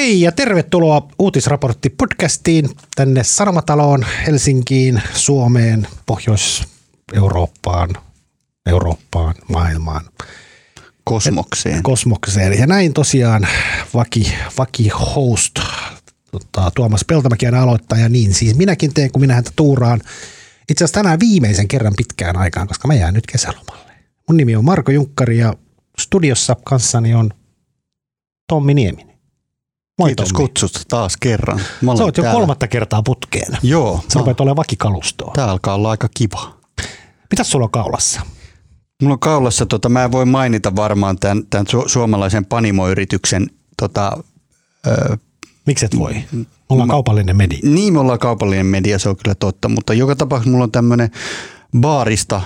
hei ja tervetuloa Uutisraportti podcastiin tänne Sanomataloon, Helsinkiin, Suomeen, Pohjois-Eurooppaan, Eurooppaan, maailmaan. Kosmokseen. Kosmokseen. Ja näin tosiaan vaki, vaki host tota, Tuomas Peltomäki aina aloittaa ja niin siis minäkin teen, kun minä häntä tuuraan. Itse asiassa tänään viimeisen kerran pitkään aikaan, koska mä jään nyt kesälomalle. Mun nimi on Marko Junkkari ja studiossa kanssani on Tommi Nieminen. Moi Kiitos Tommi. kutsusta taas kerran. Mä Sä oot jo täällä. kolmatta kertaa putkeen. Joo. Sä rupeat olemaan vakikalustoa. Tää alkaa olla aika kiva. Mitäs sulla on kaulassa? Mulla on kaulassa, tota, mä en voi mainita varmaan tämän, tämän su- suomalaisen panimoyrityksen tota, ö, Miksi et voi? Me ollaan Mä- kaupallinen media. Niin, me ollaan kaupallinen media, se on kyllä totta, mutta joka tapauksessa mulla on tämmöinen baarista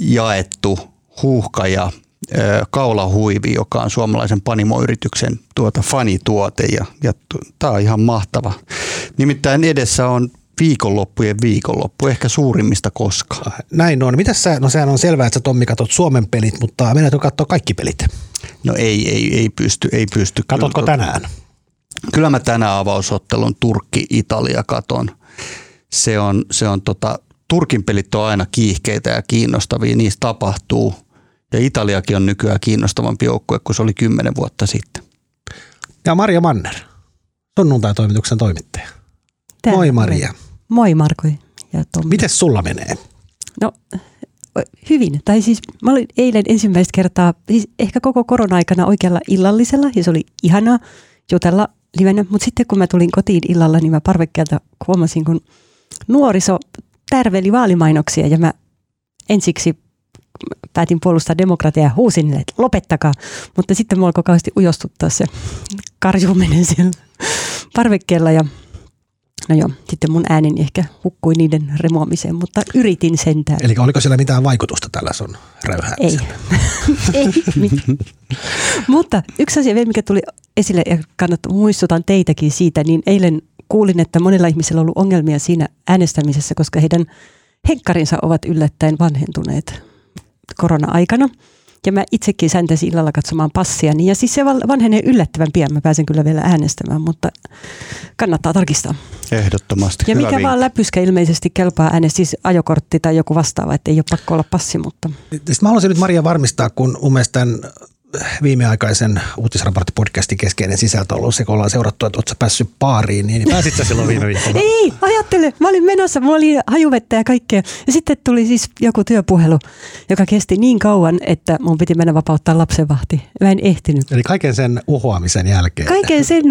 jaettu huuhka ja kaulahuivi, joka on suomalaisen panimoyrityksen tuota fanituote ja, ja tämä on ihan mahtava. Nimittäin edessä on viikonloppujen viikonloppu, ehkä suurimmista koskaan. Näin on. Mitäs sä, no sehän on selvää, että sä Tommi katsot Suomen pelit, mutta menet katsoa kaikki pelit. No ei, ei, ei pysty, ei pysty. Katotko Kyllä, tänään? Kyllä mä tänään avausottelun Turkki-Italia katon. Se on, se on tota, Turkin pelit on aina kiihkeitä ja kiinnostavia, niistä tapahtuu. Ja Italiakin on nykyään kiinnostavampi joukkue kuin se oli kymmenen vuotta sitten. Ja Maria Manner, sunnuntai-toimituksen toimittaja. Täällä Moi. Maria. Moi Marko ja Tommi. Mites sulla menee? No hyvin. Tai siis mä olin eilen ensimmäistä kertaa, siis ehkä koko korona-aikana oikealla illallisella ja se oli ihanaa jutella livenä. Mutta sitten kun mä tulin kotiin illalla, niin mä parvekkeelta huomasin, kun nuoriso tärveli vaalimainoksia ja mä ensiksi päätin puolustaa demokratiaa ja huusin että lopettakaa. Mutta sitten mua alkoi kauheasti ujostuttaa se karjuminen siellä parvekkeella ja No joo, sitten mun ääneni ehkä hukkui niiden remoamiseen, mutta yritin sentään. Eli oliko siellä mitään vaikutusta tällä sun Ei. räyhäämisellä? Ei. mit- mutta yksi asia vielä, mikä tuli esille ja kannattaa muistutan teitäkin siitä, niin eilen kuulin, että monilla ihmisillä on ollut ongelmia siinä äänestämisessä, koska heidän henkkarinsa ovat yllättäen vanhentuneet korona-aikana. Ja mä itsekin säntäsin illalla katsomaan passia, ja siis se val- vanhenee yllättävän pian. Mä pääsen kyllä vielä äänestämään, mutta kannattaa tarkistaa. Ehdottomasti. Ja Hyvä mikä vinkki. vaan läpyskä ilmeisesti kelpaa ääne, siis ajokortti tai joku vastaava, että ei ole pakko olla passi, mutta Sitten mä haluaisin nyt Maria varmistaa, kun mun mielestä tämän viimeaikaisen uutisraporttipodcastin keskeinen sisältö ollut se, kun ollaan seurattu, että oot sä päässyt baariin, niin pääsit sä silloin viime viikolla? ei, ajattele, mä olin menossa, mulla oli hajuvettä ja kaikkea. Ja sitten tuli siis joku työpuhelu, joka kesti niin kauan, että mun piti mennä vapauttaa lapsenvahti. Mä en ehtinyt. Eli kaiken sen uhoamisen jälkeen. Kaiken sen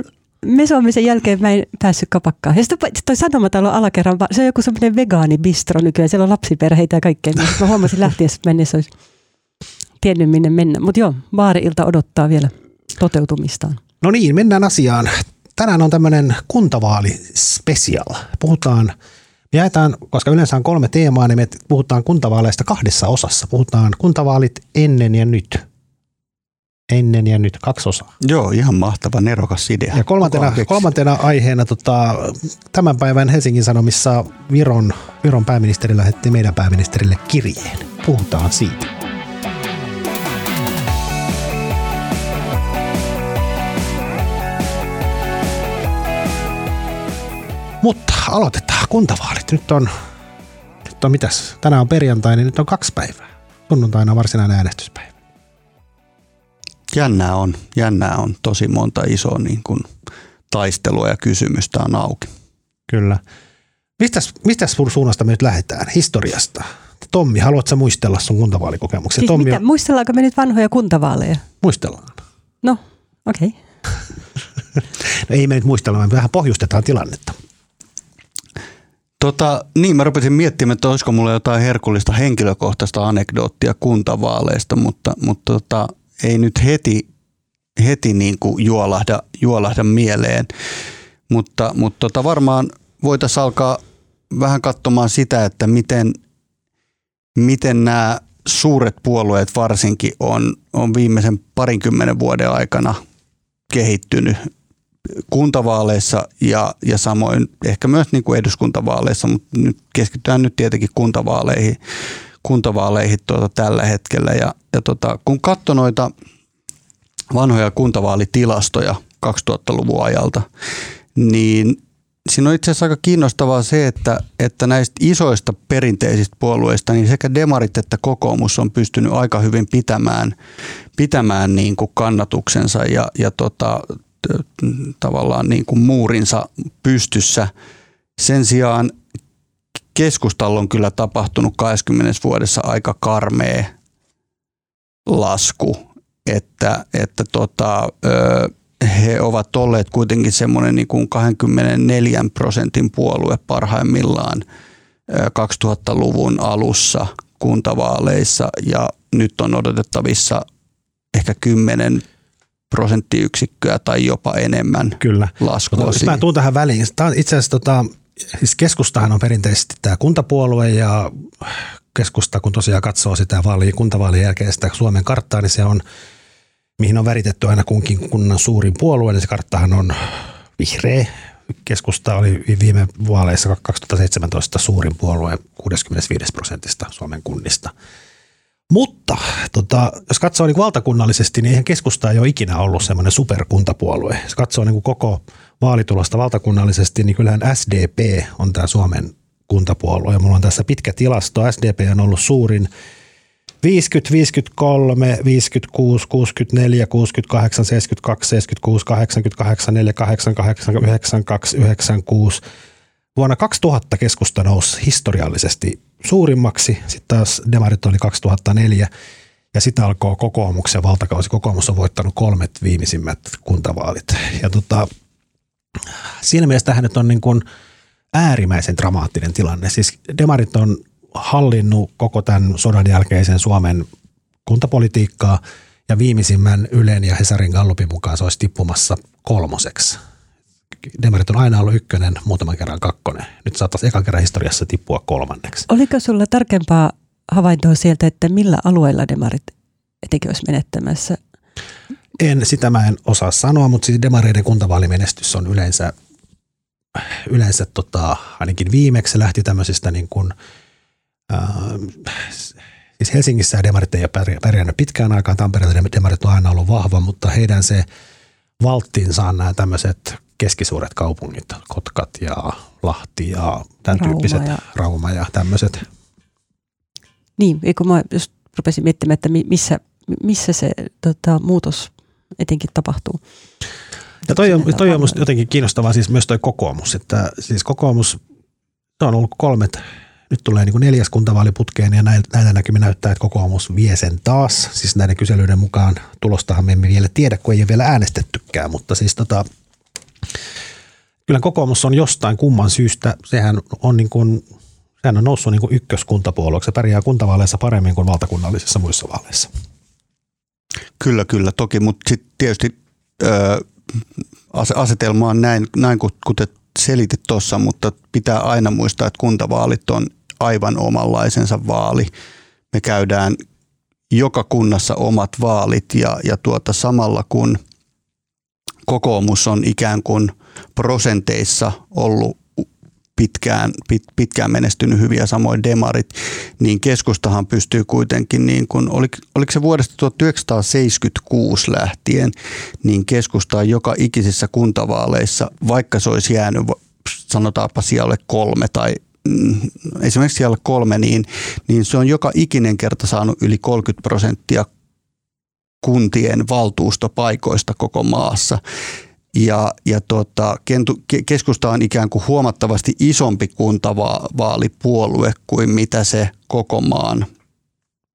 mesoamisen jälkeen mä en päässyt kapakkaan. Ja sitten toi sanomatalo alakerran, se on joku semmoinen vegaanibistro nykyään. Siellä on lapsiperheitä ja kaikkea. Niin Mä huomasin lähtiessä mennessä olisi tiennyt minne mennä. Mutta joo, baari-ilta odottaa vielä toteutumistaan. No niin, mennään asiaan. Tänään on tämmöinen kuntavaali special. Puhutaan, me jaetaan, koska yleensä on kolme teemaa, niin me puhutaan kuntavaaleista kahdessa osassa. Puhutaan kuntavaalit ennen ja nyt. Ennen ja nyt, kaksi osaa. Joo, ihan mahtava, nerokas idea. Ja kolmantena, kolmantena aiheena tota, tämän päivän Helsingin Sanomissa Viron, Viron pääministeri lähetti meidän pääministerille kirjeen. Puhutaan siitä. Mutta aloitetaan kuntavaalit. Nyt on, nyt on mitäs? Tänään on perjantai, niin nyt on kaksi päivää. Sunnuntaina on varsinainen äänestyspäivä. Jännää on, jännää on tosi monta isoa niin kuin, taistelua ja kysymystä on auki. Kyllä. Mistäs, mistäs sun suunnasta me nyt lähdetään? Historiasta. Tommi, haluatko muistella sun kuntavaalikokemuksia? Siis Tommi, mitä, muistellaanko me nyt vanhoja kuntavaaleja? muistellaan. No, okei. Okay. No ei me nyt muistella, me vähän pohjustetaan tilannetta. Tota, niin, mä rupesin miettimään, että olisiko mulla jotain herkullista henkilökohtaista anekdoottia kuntavaaleista, mutta, mutta tota, ei nyt heti, heti niin kuin juolahda, juolahda mieleen. Mutta, mutta tota, varmaan voitaisiin alkaa vähän katsomaan sitä, että miten, miten nämä suuret puolueet varsinkin on, on viimeisen parinkymmenen vuoden aikana kehittynyt kuntavaaleissa ja, ja samoin ehkä myös niin kuin eduskuntavaaleissa, mutta nyt keskitytään nyt tietenkin kuntavaaleihin, kuntavaaleihin tuota tällä hetkellä. Ja, ja tota, kun katsoi noita vanhoja kuntavaalitilastoja 2000-luvun ajalta, niin siinä on itse asiassa aika kiinnostavaa se, että, että näistä isoista perinteisistä puolueista niin sekä demarit että kokoomus on pystynyt aika hyvin pitämään, pitämään niin kuin kannatuksensa ja, ja tota, tavallaan niin kuin muurinsa pystyssä. Sen sijaan keskustalla on kyllä tapahtunut 20 vuodessa aika karmea lasku, että, että tota, he ovat olleet kuitenkin semmoinen niin kuin 24 prosentin puolue parhaimmillaan 2000-luvun alussa kuntavaaleissa ja nyt on odotettavissa ehkä 10 prosenttiyksikköä tai jopa enemmän Kyllä. laskua. Mutta mä tuun tähän väliin. Tämä on itse asiassa tota, siis keskustahan on perinteisesti tämä kuntapuolue ja keskusta, kun tosiaan katsoo sitä vaali, kuntavaalien jälkeen sitä Suomen karttaa, niin se on, mihin on väritetty aina kunkin kunnan suurin puolue, niin se karttahan on vihreä. Keskusta oli viime vaaleissa 2017 suurin puolue 65 prosentista Suomen kunnista. Mutta tota, jos katsoo niin valtakunnallisesti, niin eihän keskusta ei ole ikinä ollut semmoinen superkuntapuolue. Jos katsoo niin koko vaalitulosta valtakunnallisesti, niin kyllähän SDP on tämä Suomen kuntapuolue. Ja mulla on tässä pitkä tilasto. SDP on ollut suurin 50, 53, 56, 64, 68, 72, 76, 88, 4, 88, 92, 96. Vuonna 2000 keskusta nousi historiallisesti suurimmaksi, sitten taas demarit oli 2004 ja sitä alkoi kokoomuksen valtakausi. Kokoomus on voittanut kolmet viimeisimmät kuntavaalit. Ja tota, siinä mielessä tähän nyt on niin kuin äärimmäisen dramaattinen tilanne. Siis demarit on hallinnut koko tämän sodan jälkeisen Suomen kuntapolitiikkaa ja viimeisimmän Ylen ja Hesarin Gallupin mukaan se olisi tippumassa kolmoseksi. Demarit on aina ollut ykkönen, muutaman kerran kakkonen. Nyt saattaisi ekan kerran historiassa tippua kolmanneksi. Oliko sulla tarkempaa havaintoa sieltä, että millä alueilla demarit etenkin olisi menettämässä? En, sitä mä en osaa sanoa, mutta siis demareiden kuntavaalimenestys on yleensä, yleensä tota, ainakin viimeksi lähti tämmöisistä niin kuin, äh, siis Helsingissä demarit ei ole pärjännyt pitkään aikaan, Tampereella demarit on aina ollut vahva, mutta heidän se valttiinsa on nämä tämmöiset keskisuuret kaupungit, Kotkat ja Lahti ja tämän Rauma tyyppiset, ja... Rauma ja tämmöiset. Niin, kun mä just rupesin miettimään, että missä, missä se tota, muutos etenkin tapahtuu. Ja toi on, toi on musta jotenkin kiinnostavaa siis myös toi kokoomus, että siis kokoomus, se on ollut kolmet, nyt tulee niin kuin neljäs kuntavaaliputkeen ja näillä näkymin näyttää, että kokoomus vie sen taas. Siis näiden kyselyiden mukaan tulostahan me emme vielä tiedä, kun ei ole vielä äänestettykään, mutta siis tota, kyllä kokoomus on jostain kumman syystä, sehän on niin kuin, sehän on noussut niin ykköskuntapuolueeksi. Se pärjää kuntavaaleissa paremmin kuin valtakunnallisissa muissa vaaleissa. Kyllä, kyllä, toki, mutta sitten tietysti ö, asetelma on näin, näin kuten selitit tuossa, mutta pitää aina muistaa, että kuntavaalit on aivan omanlaisensa vaali. Me käydään joka kunnassa omat vaalit ja, ja tuota, samalla kun kokoomus on ikään kuin prosenteissa ollut pitkään, pit, pitkään menestynyt hyviä samoin demarit, niin keskustahan pystyy kuitenkin, niin kuin, oliko, oliko se vuodesta 1976 lähtien, niin keskusta on joka ikisissä kuntavaaleissa, vaikka se olisi jäänyt sanotaanpa siellä kolme tai mm, esimerkiksi siellä kolme, niin, niin se on joka ikinen kerta saanut yli 30 prosenttia kuntien valtuustopaikoista koko maassa. Ja, ja tota, keskusta on ikään kuin huomattavasti isompi kuntavaalipuolue kuin mitä se koko maan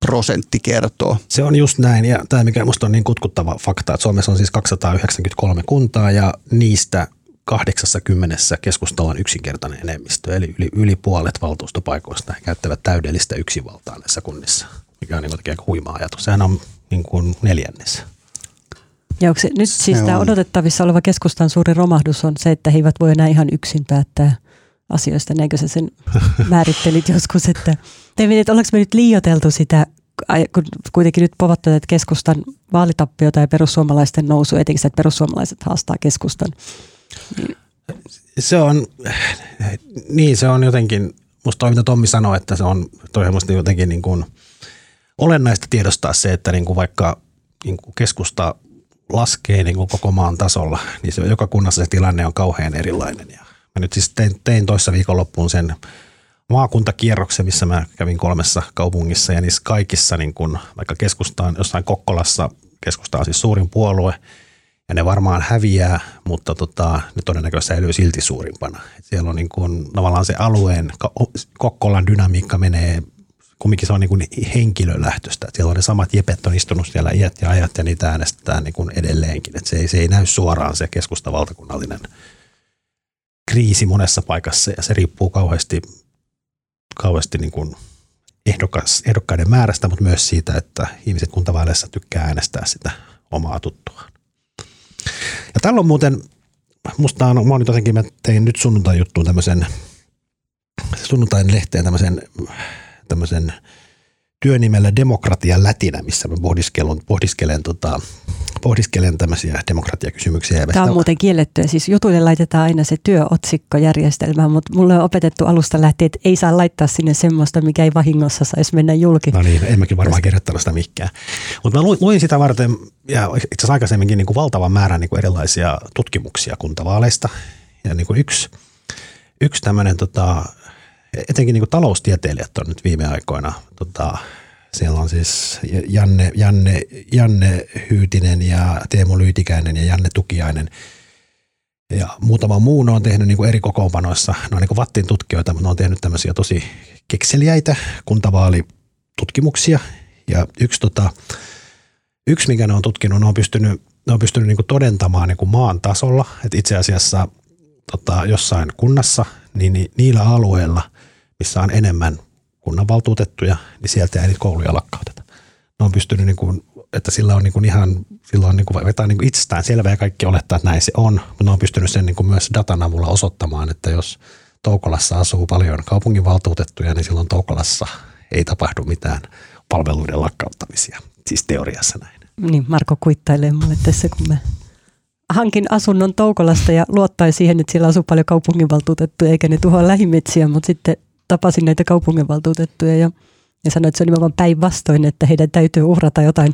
prosentti kertoo. Se on just näin ja tämä mikä minusta on niin kutkuttava fakta, että Suomessa on siis 293 kuntaa ja niistä 80 keskustalla on yksinkertainen enemmistö, eli yli, yli puolet valtuustopaikoista käyttävät täydellistä yksinvaltaa näissä kunnissa, mikä on niin aika huima ajatus. Sehän on niin kuin neljännes. Ja onko se, nyt se siis on. tämä odotettavissa oleva keskustan suuri romahdus on se, että he eivät voi enää ihan yksin päättää asioista, näinkö sä sen määrittelit joskus, että te että ollaanko me nyt liioteltu sitä, kun kuitenkin nyt povattu, että keskustan vaalitappiota ja perussuomalaisten nousu, etenkin että perussuomalaiset haastaa keskustan. Se on, niin se on jotenkin, musta toi mitä Tommi sanoi, että se on toi jotenkin niin kuin olennaista tiedostaa se, että niin kuin vaikka niin kuin keskusta laskee niin kuin koko maan tasolla, niin se, joka kunnassa se tilanne on kauhean erilainen. Ja mä nyt siis tein, tein toissa viikonloppuun sen maakuntakierroksen, missä mä kävin kolmessa kaupungissa ja niissä kaikissa, niin kun, vaikka keskusta on jossain Kokkolassa, keskusta on siis suurin puolue ja ne varmaan häviää, mutta tota, ne todennäköisesti säilyy silti suurimpana. Et siellä on niin kun, tavallaan se alueen, Kokkolan dynamiikka menee, kumminkin se on niin kuin henkilölähtöistä. Siellä on ne samat jepet on istunut siellä iät ja ajat ja niitä äänestetään niin kuin edelleenkin. Et se, ei, se ei näy suoraan se keskustavaltakunnallinen kriisi monessa paikassa ja se riippuu kauheasti kauheasti niin kuin ehdokas, ehdokkaiden määrästä, mutta myös siitä, että ihmiset kuntavaaleissa tykkää äänestää sitä omaa tuttuaan. Ja tällä on muuten, musta on, mä, jotenkin, mä tein nyt sunnuntai juttuun tämmöisen, sunnuntain lehteen tämmöisen, tämmöisen työnimellä Demokratia lätinä, missä mä pohdiskelen, pohdiskelen, tota, pohdiskelen tämmöisiä demokratiakysymyksiä. Tämä on muuten kiellettyä. Siis jutuille laitetaan aina se työotsikko järjestelmään, mutta mulle on opetettu alusta lähtien, että ei saa laittaa sinne semmoista, mikä ei vahingossa saisi mennä julki. No niin, en mäkin varmaan kirjoittanut sitä mikään. Mutta mä luin sitä varten, ja itse asiassa aikaisemminkin niin kuin valtavan määrän niin kuin erilaisia tutkimuksia kuntavaaleista. Ja niin kuin yksi, yksi tämmöinen tota, etenkin niin kuin taloustieteilijät on nyt viime aikoina, tota, siellä on siis Janne, Janne, Janne Hyytinen ja Teemu Lyytikäinen ja Janne Tukiainen. Ja muutama muu ne on tehnyt niin kuin eri kokoonpanoissa, ne on niin kuin Vattin tutkijoita, mutta ne on tehnyt tämmöisiä tosi kekseliäitä kuntavaalitutkimuksia. Ja yksi, tota, yksi mikä ne on tutkinut, ne on pystynyt, ne on pystynyt niin kuin todentamaan niin kuin maan tasolla, että itse asiassa tota, jossain kunnassa, niin niillä alueilla – missä on enemmän kunnanvaltuutettuja, niin sieltä ei niitä kouluja lakkauteta. Ne on pystynyt, niin kuin, että sillä on niin kuin ihan sillä on niin kuin, vetää niin kuin itsestään selvää ja kaikki olettaa, että näin se on. Mutta ne on pystynyt sen niin kuin myös datan avulla osoittamaan, että jos Toukolassa asuu paljon kaupunginvaltuutettuja, niin silloin Toukolassa ei tapahdu mitään palveluiden lakkauttamisia. Siis teoriassa näin. Niin, Marko kuittailee mulle tässä, kun mä hankin asunnon Toukolasta ja luottai siihen, että siellä asuu paljon kaupunginvaltuutettuja eikä ne tuhoa lähimetsiä, mutta sitten tapasin näitä kaupunginvaltuutettuja ja, ja sanoin, että se on nimenomaan päinvastoin, että heidän täytyy uhrata jotain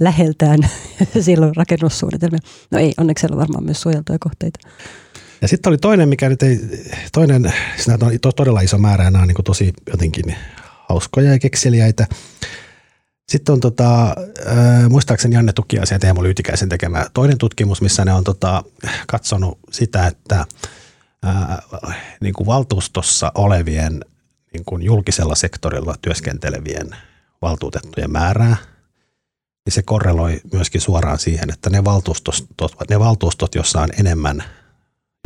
läheltään. siellä on rakennussuunnitelmia. No ei, onneksi siellä on varmaan myös suojeltuja kohteita. Ja sitten oli toinen, mikä nyt ei, toinen, siinä on todella iso määrä ja nämä on niin tosi jotenkin hauskoja ja kekseliäitä. Sitten on tota, äh, muistaakseni Janne Tukiaisen ja Teemu Lyytikäisen tekemä toinen tutkimus, missä ne on tota, katsonut sitä, että äh, niin kuin valtuustossa olevien niin kuin julkisella sektorilla työskentelevien valtuutettujen määrää, niin se korreloi myöskin suoraan siihen, että ne valtuustot, ne valtuustot joissa on enemmän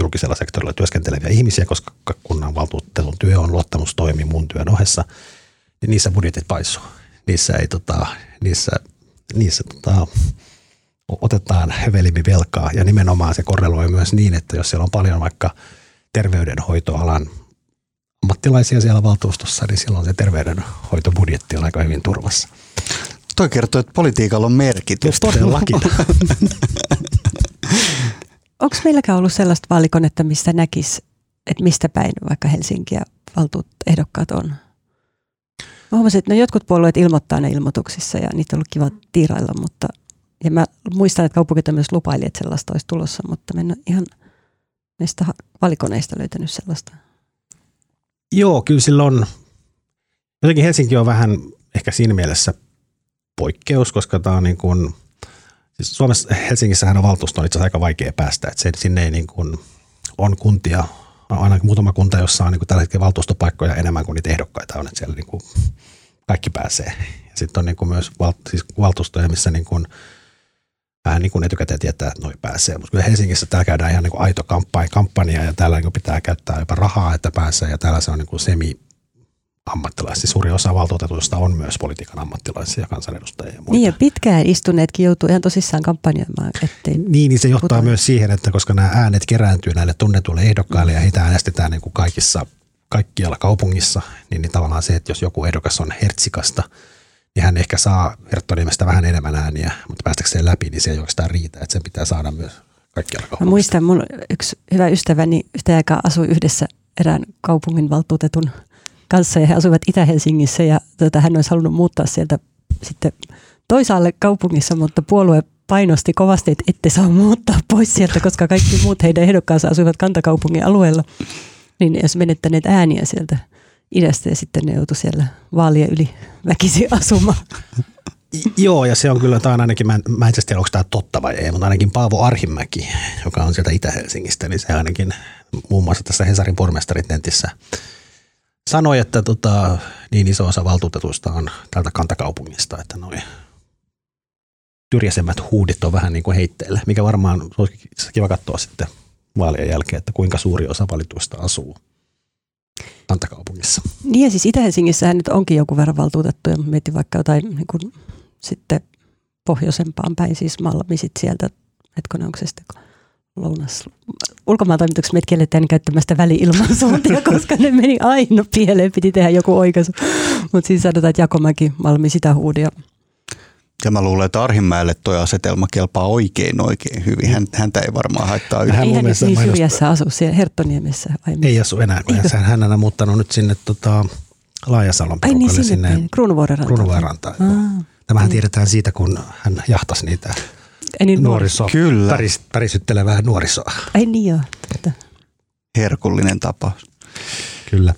julkisella sektorilla työskenteleviä ihmisiä, koska kunnan valtuutetun työ on luottamustoimi mun työn ohessa, niin niissä budjetit paisuu. Niissä, ei, tota, niissä, niissä tota, otetaan hövelimmin velkaa. Ja nimenomaan se korreloi myös niin, että jos siellä on paljon vaikka terveydenhoitoalan ammattilaisia siellä valtuustossa, niin silloin se terveydenhoitobudjetti on aika hyvin turvassa. Toi kertoo, että politiikalla on merkitystä. Todellakin. Onko meilläkään ollut sellaista vaalikonetta, missä näkisi, että mistä päin vaikka Helsinkiä valtuut ehdokkaat on? Mä huomasin, että no jotkut puolueet ilmoittaa ne ilmoituksissa ja niitä on ollut kiva tiirailla, mutta ja mä muistan, että kaupungit myös lupaili, että sellaista olisi tulossa, mutta mä en ihan näistä valikoneista löytänyt sellaista. Joo, kyllä sillä on. Jotenkin Helsinki on vähän ehkä siinä mielessä poikkeus, koska tämä on niin kuin, siis Suomessa Helsingissähän on valtuusto on itse asiassa aika vaikea päästä, että sinne ei niin kuin, on kuntia aina muutama kunta, jossa on niin kuin tällä hetkellä valtuustopaikkoja enemmän kuin niitä ehdokkaita on, että siellä niin kuin kaikki pääsee. Ja sitten on niin kuin myös val, siis valtuustoja, missä niin kuin, vähän niin kuin etukäteen tietää, että noi pääsee. Mutta kyllä Helsingissä täällä käydään ihan niin kuin aito kampanja ja täällä niin pitää käyttää jopa rahaa, että pääsee. Ja täällä se on niin kuin semi ammattilaisia. Suuri osa valtuutetuista on myös politiikan ammattilaisia kansanedustajia ja muita. Niin ja pitkään istuneetkin joutuu ihan tosissaan kampanjoimaan. Ettei niin, niin se johtaa puhuta. myös siihen, että koska nämä äänet kerääntyy näille tunnetuille ehdokkaille ja heitä äänestetään niin kuin kaikissa, kaikkialla kaupungissa, niin, niin tavallaan se, että jos joku ehdokas on hertsikasta, niin hän ehkä saa Herttonimestä vähän enemmän ääniä, mutta päästäkseen läpi, niin se ei oikeastaan riitä, että sen pitää saada myös kaikkialla kaupungissa. Mä muistan, mun yksi hyvä ystäväni yhtä aikaa asui yhdessä erään kaupungin valtuutetun kanssa ja he asuivat Itä-Helsingissä ja tota, hän olisi halunnut muuttaa sieltä sitten toisaalle kaupungissa, mutta puolue painosti kovasti, että ette saa muuttaa pois sieltä, koska kaikki muut heidän ehdokkaansa asuivat kantakaupungin alueella. Niin jos menettäneet ääniä sieltä idästä ja sitten ne joutu siellä vaalia yli väkisin asumaan. Joo, ja se on kyllä, tämä on ainakin, mä en, mä en tiedä, onko tämä totta vai ei, mutta ainakin Paavo Arhimäki, joka on sieltä Itä-Helsingistä, niin se ainakin muun muassa tässä Hesarin pormestarit netissä sanoi, että tota, niin iso osa valtuutetuista on täältä kantakaupungista, että noin syrjäisemmät huudit on vähän niin kuin heitteillä, mikä varmaan olisi kiva katsoa sitten vaalien jälkeen, että kuinka suuri osa valituista asuu kantakaupungissa. Niin ja siis Itä-Helsingissähän nyt onkin joku verran valtuutettuja, mietin vaikka jotain niin kuin, sitten pohjoisempaan päin, siis Malmi sit sieltä, hetkonen onko se sitten lounas, ulkomaan toimituksessa meitä kielletään käyttämästä väli-ilmansuuntia, koska ne meni aina pieleen, piti tehdä joku oikaisu. Mutta siis sanotaan, että Jakomäki, Malmi, sitä huudia. Ja mä luulen, että Arhimäelle toi asetelma kelpaa oikein oikein hyvin. Hän, häntä ei varmaan haittaa yhtään. Hän hän nyt niin mainostaa- syrjässä asu siellä Herttoniemessä. Ai, Ei asu enää, kun hän, hän on muuttanut nyt sinne tota, Laajasalon ai niin perukalle sinne, sinne Kruunuvuoren rantaan. Kruunuvuoren rantaan. Aa. Tämähän tiedetään siitä, kun hän jahtasi niitä Ei niin, nuoriso, Kyllä. Päris, pärisyttelevää nuorisoa. Ai niin joo. Totta. Herkullinen tapaus. Kyllä.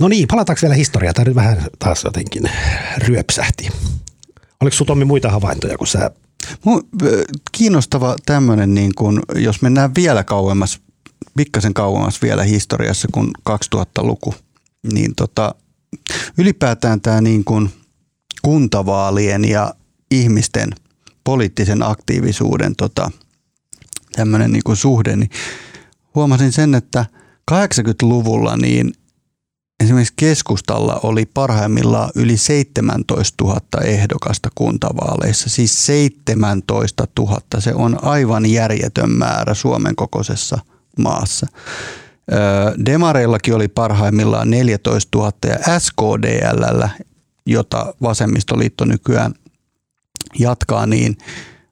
No niin, palataanko vielä historiaa? Tämä nyt vähän taas jotenkin ryöpsähti. Oliko sinulla muita havaintoja, kun sä... Kiinnostava tämmöinen, niin kun, jos mennään vielä kauemmas, pikkasen kauemmas vielä historiassa kuin 2000-luku, niin tota, ylipäätään tämä niin kun kuntavaalien ja ihmisten poliittisen aktiivisuuden tota, tämmöinen niin suhde, niin huomasin sen, että 80-luvulla niin esimerkiksi keskustalla oli parhaimmillaan yli 17 000 ehdokasta kuntavaaleissa. Siis 17 000. Se on aivan järjetön määrä Suomen kokoisessa maassa. Demareillakin oli parhaimmillaan 14 000 ja SKDLllä, jota vasemmistoliitto nykyään jatkaa, niin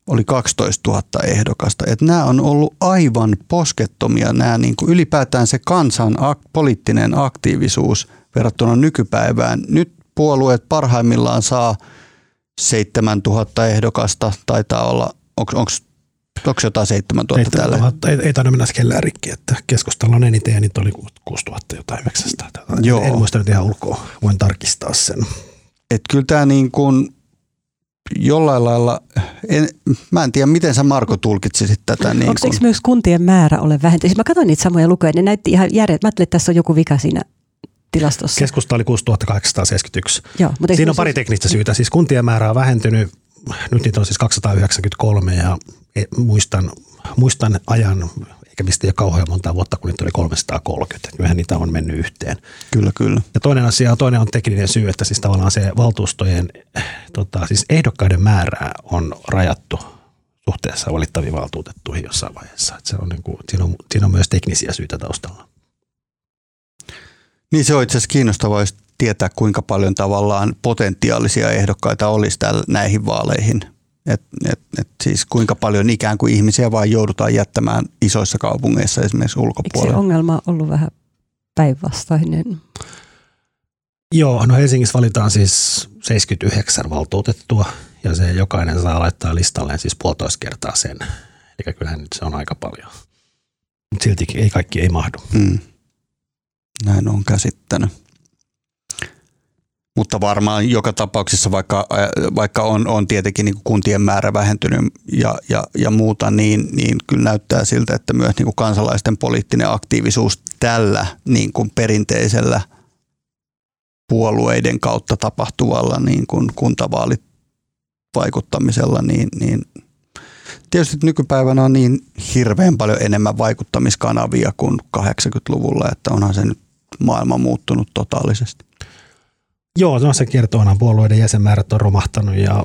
oli 12 000 ehdokasta. Et nämä on ollut aivan poskettomia, nämä niin kuin ylipäätään se kansan ak- poliittinen aktiivisuus verrattuna nykypäivään. Nyt puolueet parhaimmillaan saa 7 000 ehdokasta, taitaa olla, onko jotain 7 000 tällä? 7000, ei, ei taida mennä kellään rikki, että keskustalla on eniten ja niitä oli 6000 jotain 900. Joo. En muista nyt ihan ulkoa, voin tarkistaa sen. Et kyllä tämä niin kuin jollain lailla, en, mä en tiedä miten sä Marko tulkitsisit tätä. Niin Onko eikö myös kuntien määrä ole vähentynyt? Siis mä katsoin niitä samoja lukuja, ne näytti ihan järjet. Mä ajattelin, että tässä on joku vika siinä tilastossa. Keskusta oli 6871. Joo, mutta Siinä on pari teknistä syytä. Siis kuntien määrä on vähentynyt, nyt niitä on siis 293 ja e- muistan, muistan ajan, eikä mistä ole kauhean monta vuotta, kun niitä oli 330. Kyllähän niitä on mennyt yhteen. kyllä, kyllä. Ja toinen asia, toinen on tekninen syy, että siis tavallaan se valtuustojen, tota, siis ehdokkaiden määrää on rajattu suhteessa valittaviin valtuutettuihin jossain vaiheessa. Että se on niin kuin, siinä, on, siinä on myös teknisiä syitä taustalla. Niin se on itse asiassa kiinnostavaa, jos tietää kuinka paljon tavallaan potentiaalisia ehdokkaita olisi täällä näihin vaaleihin. Et, et, et siis kuinka paljon ikään kuin ihmisiä vaan joudutaan jättämään isoissa kaupungeissa esimerkiksi Eikö se ulkopuolella. ongelma ollut vähän päinvastainen? Joo, no Helsingissä valitaan siis 79 valtuutettua ja se jokainen saa laittaa listalleen siis puolitoista kertaa sen. Eli kyllähän nyt se on aika paljon. Mutta silti ei kaikki ei mahdu. Mm. Näin on käsittänyt. Mutta varmaan joka tapauksessa, vaikka, vaikka on, on tietenkin niin kuntien määrä vähentynyt ja, ja, ja muuta, niin, niin kyllä näyttää siltä, että myös niin kuin kansalaisten poliittinen aktiivisuus tällä niin kuin perinteisellä puolueiden kautta tapahtuvalla niin kuin kuntavaalivaikuttamisella, niin, niin tietysti nykypäivänä on niin hirveän paljon enemmän vaikuttamiskanavia kuin 80-luvulla, että onhan se nyt maailma muuttunut totaalisesti. Joo, se kertoo, että puolueiden jäsenmäärät on romahtanut ja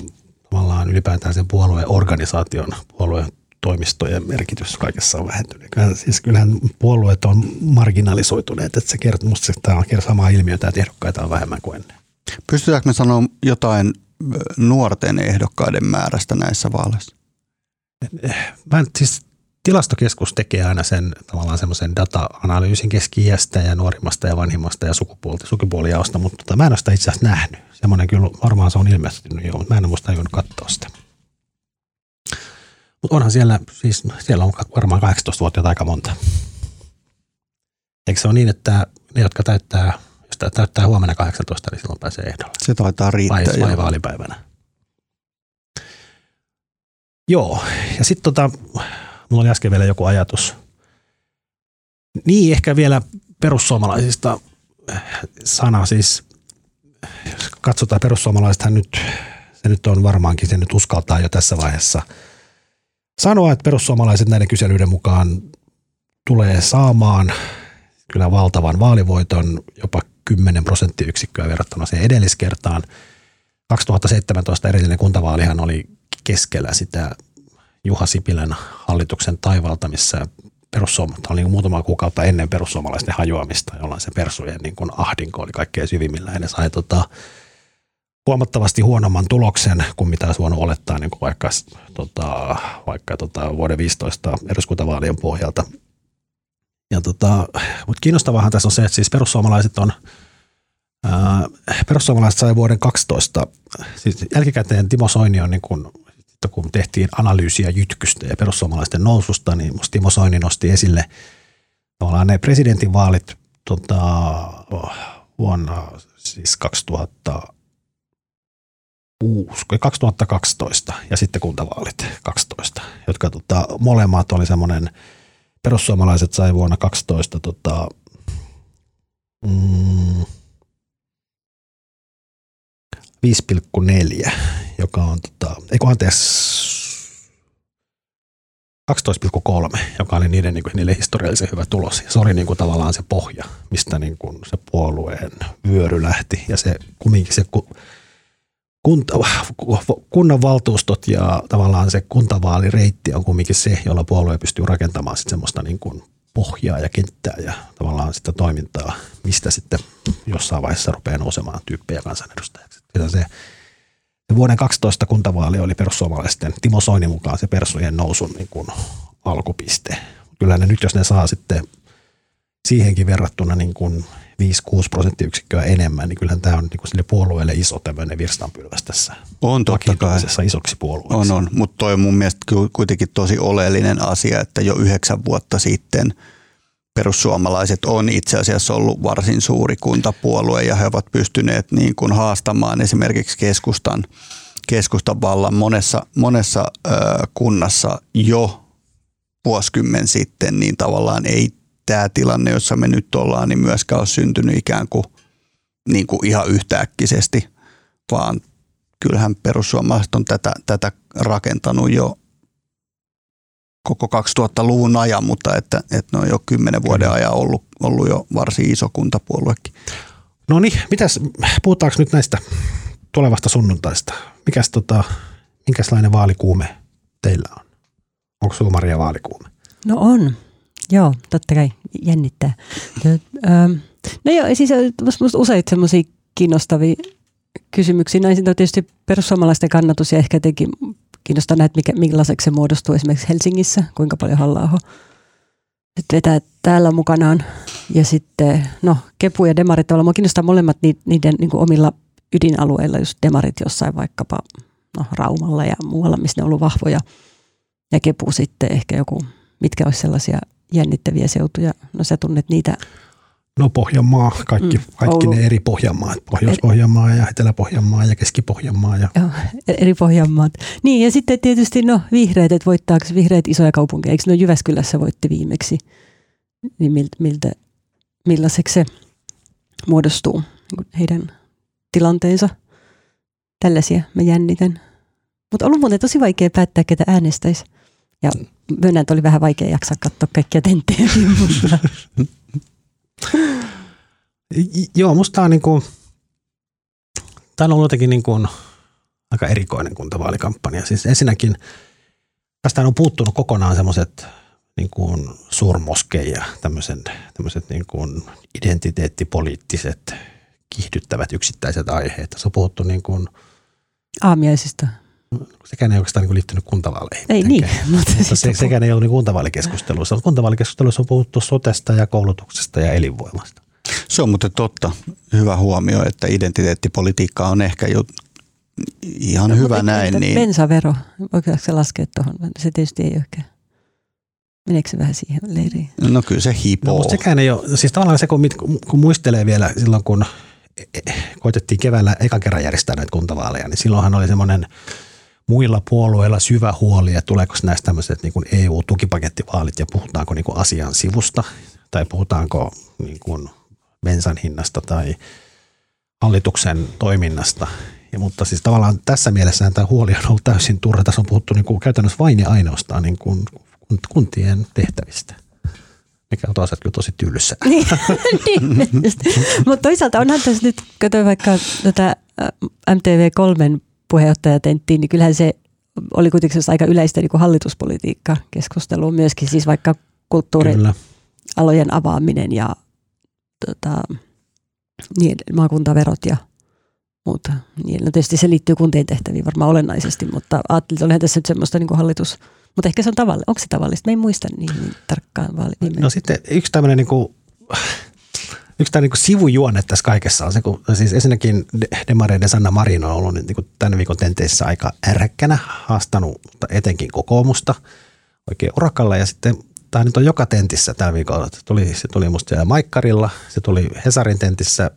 tavallaan ylipäätään sen puolueen organisaation, puolueen toimistojen merkitys kaikessa on vähentynyt. Kyllähän, siis kyllähän puolueet on marginalisoituneet, että se kertoo, musta se, tämä on sama ilmiö, että ehdokkaita on vähemmän kuin ennen. Pystytäänkö me sanoa jotain nuorten ehdokkaiden määrästä näissä vaaleissa? Mä en, siis tilastokeskus tekee aina sen tavallaan semmoisen data-analyysin keski ja nuorimmasta ja vanhimmasta ja sukupuolta, sukupuolijaosta, mutta tota, mä en ole sitä itse asiassa nähnyt. Semmoinen kyllä, varmaan se on ilmestynyt jo, mutta mä en ole muista tajunnut katsoa sitä. Mutta onhan siellä, siis siellä on varmaan 18-vuotiaita aika monta. Eikö se ole niin, että ne, jotka täyttää, jos täyttää huomenna 18, niin silloin pääsee ehdolle? Se taitaa riittää. Vai, vai vaalipäivänä? Joo, ja sitten tota, mulla oli äsken vielä joku ajatus. Niin, ehkä vielä perussuomalaisista sana siis, jos katsotaan perussuomalaisethan nyt, se nyt on varmaankin, se nyt uskaltaa jo tässä vaiheessa sanoa, että perussuomalaiset näiden kyselyiden mukaan tulee saamaan kyllä valtavan vaalivoiton, jopa 10 prosenttiyksikköä verrattuna siihen edelliskertaan. 2017 edellinen kuntavaalihan oli keskellä sitä Juha Sipilän hallituksen taivalta, missä perussuomalaiset oli niin muutama kuukautta ennen perussuomalaisten hajoamista, jolloin se persujen niin kuin ahdinko oli kaikkein syvimmillä. Ja ne sai tota, huomattavasti huonomman tuloksen kuin mitä olisi voinut olettaa niin kuin vaikka, tota, vaikka tota, vuoden 15 eduskuntavaalien pohjalta. Ja tota, mutta kiinnostavahan tässä on se, että siis perussuomalaiset on perussuomalaiset sai vuoden 12, siis jälkikäteen Timo Soini on niin kuin kun tehtiin analyysiä jytkystä ja perussuomalaisten noususta, niin Timo Soini nosti esille tavallaan ne presidentinvaalit tota, vuonna siis 2000, 2012 ja sitten kuntavaalit 12, jotka tota, molemmat oli semmoinen, perussuomalaiset sai vuonna 12 tota, mm, 5,4, joka on, tota, eikö anteeksi, 12,3, joka oli niiden, niin kuin, niille historiallisen hyvä tulos. Ja se oli niin kuin, tavallaan se pohja, mistä niin kuin, se puolueen vyöry lähti. Ja se kumminkin se kunta, kunnanvaltuustot ja tavallaan se kuntavaalireitti on kumminkin se, jolla puolue pystyy rakentamaan sitten semmoista niin kuin pohjaa ja kenttää ja tavallaan sitä toimintaa, mistä sitten jossain vaiheessa rupeaa nousemaan tyyppejä kansanedustajaksi. Se, se vuoden 12 kuntavaali oli perussuomalaisten Timo Soinin mukaan se persujen nousun niin kuin alkupiste. Kyllä ne nyt, jos ne saa sitten siihenkin verrattuna niin kuin 5-6 prosenttiyksikköä enemmän, niin kyllähän tämä on niin kuin sille puolueelle iso tämmöinen virstanpylväs tässä on totta kai. isoksi puolueeksi. On, on. mutta toi on mun mielestä kuitenkin tosi oleellinen asia, että jo yhdeksän vuotta sitten perussuomalaiset on itse asiassa ollut varsin suuri kuntapuolue ja he ovat pystyneet niin kuin haastamaan esimerkiksi keskustan, keskustan vallan monessa, monessa kunnassa jo vuosikymmen sitten, niin tavallaan ei tämä tilanne, jossa me nyt ollaan, niin myöskään ole syntynyt ikään kuin, niin kuin ihan yhtäkkisesti, vaan kyllähän perussuomalaiset on tätä, tätä rakentanut jo koko 2000-luvun ajan, mutta että, että ne on jo kymmenen vuoden ajan ollut, ollut jo varsin iso kuntapuoluekin. No niin, mitäs, puhutaanko nyt näistä tulevasta sunnuntaista? Mikäs tota, minkälainen vaalikuume teillä on? Onko Maria vaalikuume? No on. Joo, totta kai jännittää. No joo, siis minusta useita semmoisia kiinnostavia kysymyksiä. Näin on tietysti perussuomalaisten kannatus ja ehkä jotenkin kiinnostaa nähdä, mikä, millaiseksi se muodostuu esimerkiksi Helsingissä, kuinka paljon halla sitten vetää täällä mukanaan. Ja sitten, no, Kepu ja Demarit, tavallaan mua kiinnostaa molemmat niiden, niiden niin kuin omilla ydinalueilla, just Demarit jossain vaikkapa no, Raumalla ja muualla, missä ne on ollut vahvoja. Ja Kepu sitten ehkä joku, mitkä olisi sellaisia jännittäviä seutuja. No sä tunnet niitä. No Pohjanmaa, kaikki, mm, kaikki ne eri Pohjanmaat. Pohjois-Pohjanmaa ja Etelä-Pohjanmaa ja Keski-Pohjanmaa. Ja... Joo, e- eri Pohjanmaat. Niin ja sitten tietysti no vihreät, että voittaako vihreät isoja kaupunkeja. Eikö no Jyväskylässä voitti viimeksi? Niin miltä, miltä millaiseksi se muodostuu heidän tilanteensa? Tällaisia mä jännitän. Mutta on ollut muuten tosi vaikea päättää, ketä äänestäisi. Ja myönnän, että oli vähän vaikea jaksaa katsoa kaikkia tenttejä. Joo, musta on niin kuin, tämä on ollut jotenkin niin kuin aika erikoinen kuntavaalikampanja. Siis ensinnäkin tästä on puuttunut kokonaan semmoiset niin kuin suurmoske ja tämmöiset, tämmöiset niin kuin identiteettipoliittiset kiihdyttävät yksittäiset aiheet. Se on puhuttu niin kuin Aamiaisista sekään ei oikeastaan niin liittynyt kuntavaaleihin. Ei niin. Mutta, mutta se, sekään ei ollut niin kuntavaalikeskusteluissa. Kuntavaalikeskusteluissa on puhuttu sotesta ja koulutuksesta ja elinvoimasta. Se on muuten totta. Hyvä huomio, että identiteettipolitiikka on ehkä jo ihan no, hyvä näin. Niin... Bensavero, voiko se laskea tuohon? Se tietysti ei ehkä. Meneekö se vähän siihen leiriin? No kyllä se hipoo. No, sekään ei ole, siis tavallaan se kun, kun muistelee vielä silloin kun koitettiin keväällä eka kerran järjestää näitä kuntavaaleja, niin silloinhan oli semmoinen muilla puolueilla syvä huoli, että tuleeko näistä tämmöiset niin EU-tukipakettivaalit ja puhutaanko niin asian sivusta tai puhutaanko niin kuin bensan hinnasta tai hallituksen toiminnasta. Ja, mutta siis tavallaan tässä mielessä tämä huoli on ollut täysin turha. Tässä on puhuttu niin kuin käytännössä vain ja ainoastaan niin kuin kuntien tehtävistä mikä on taas kyllä tosi tylsä. niin, niin mutta toisaalta onhan tässä nyt, katsoin vaikka tätä MTV3 puheenjohtajatenttiin, niin kyllähän se oli kuitenkin aika yleistä niin hallituspolitiikka keskustelua myöskin, siis vaikka kulttuurialojen avaaminen ja tota, niin, maakuntaverot ja muuta. Niin, no tietysti se liittyy kuntien tehtäviin varmaan olennaisesti, mutta ajattelin, että olihan tässä nyt semmoista niin hallitus, mutta ehkä se on tavallista. Onko se tavallista? Me ei muista niin, niin tarkkaan. Vaali- no sitten yksi tämmöinen niin kuin, yksi tämä niin kuin sivujuonne tässä kaikessa on se, kun siis ensinnäkin Demareiden Sanna Marin on ollut niin kuin tämän viikon tenteissä aika ärkkänä, haastanut etenkin kokoomusta oikein urakalla ja sitten tämä nyt on joka tentissä tällä viikolla. Se tuli, se tuli musta siellä Maikkarilla, se tuli Hesarin tentissä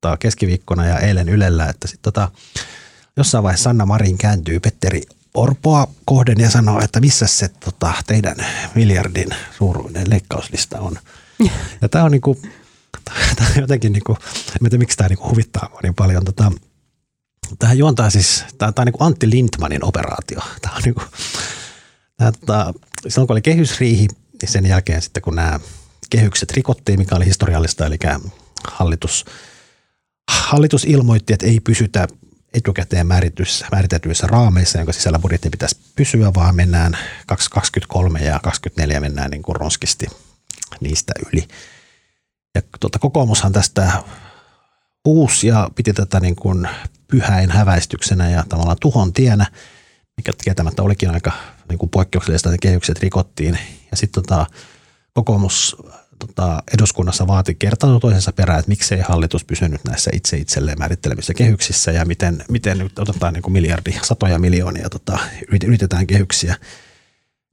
tota, keskiviikkona ja eilen Ylellä, että sitten tota, jossain vaiheessa Sanna Marin kääntyy Petteri Orpoa kohden ja sanoo, että missä se tota, teidän miljardin suuruinen leikkauslista on. Ja tämä on niinku, tämä on jotenkin niinku, en tiedä miksi tämä niinku huvittaa mua niin paljon. Tota, tähän juontaa siis, tämä, tämä on niinku Antti Lindmanin operaatio. Tämä on niinku, tämä, tota, silloin kun oli kehysriihi, niin sen jälkeen sitten kun nämä kehykset rikottiin, mikä oli historiallista, eli hallitus, hallitus ilmoitti, että ei pysytä etukäteen määritetyissä raameissa, jonka sisällä budjetti pitäisi pysyä, vaan mennään 2023 ja 2024 mennään niin kuin ronskisti niistä yli. Ja tuota, kokoomushan tästä uusi ja piti tätä niin kuin pyhäin häväistyksenä ja tavallaan tuhon tienä, mikä tietämättä olikin aika niin kuin poikkeuksellista, että kehykset rikottiin. Ja sitten tota, kokoomus tota, eduskunnassa vaati kertaa toisensa perään, että miksei hallitus pysynyt näissä itse itselleen määrittelemissä kehyksissä ja miten, miten nyt otetaan niin kuin miljardi, satoja miljoonia tota, yritetään kehyksiä.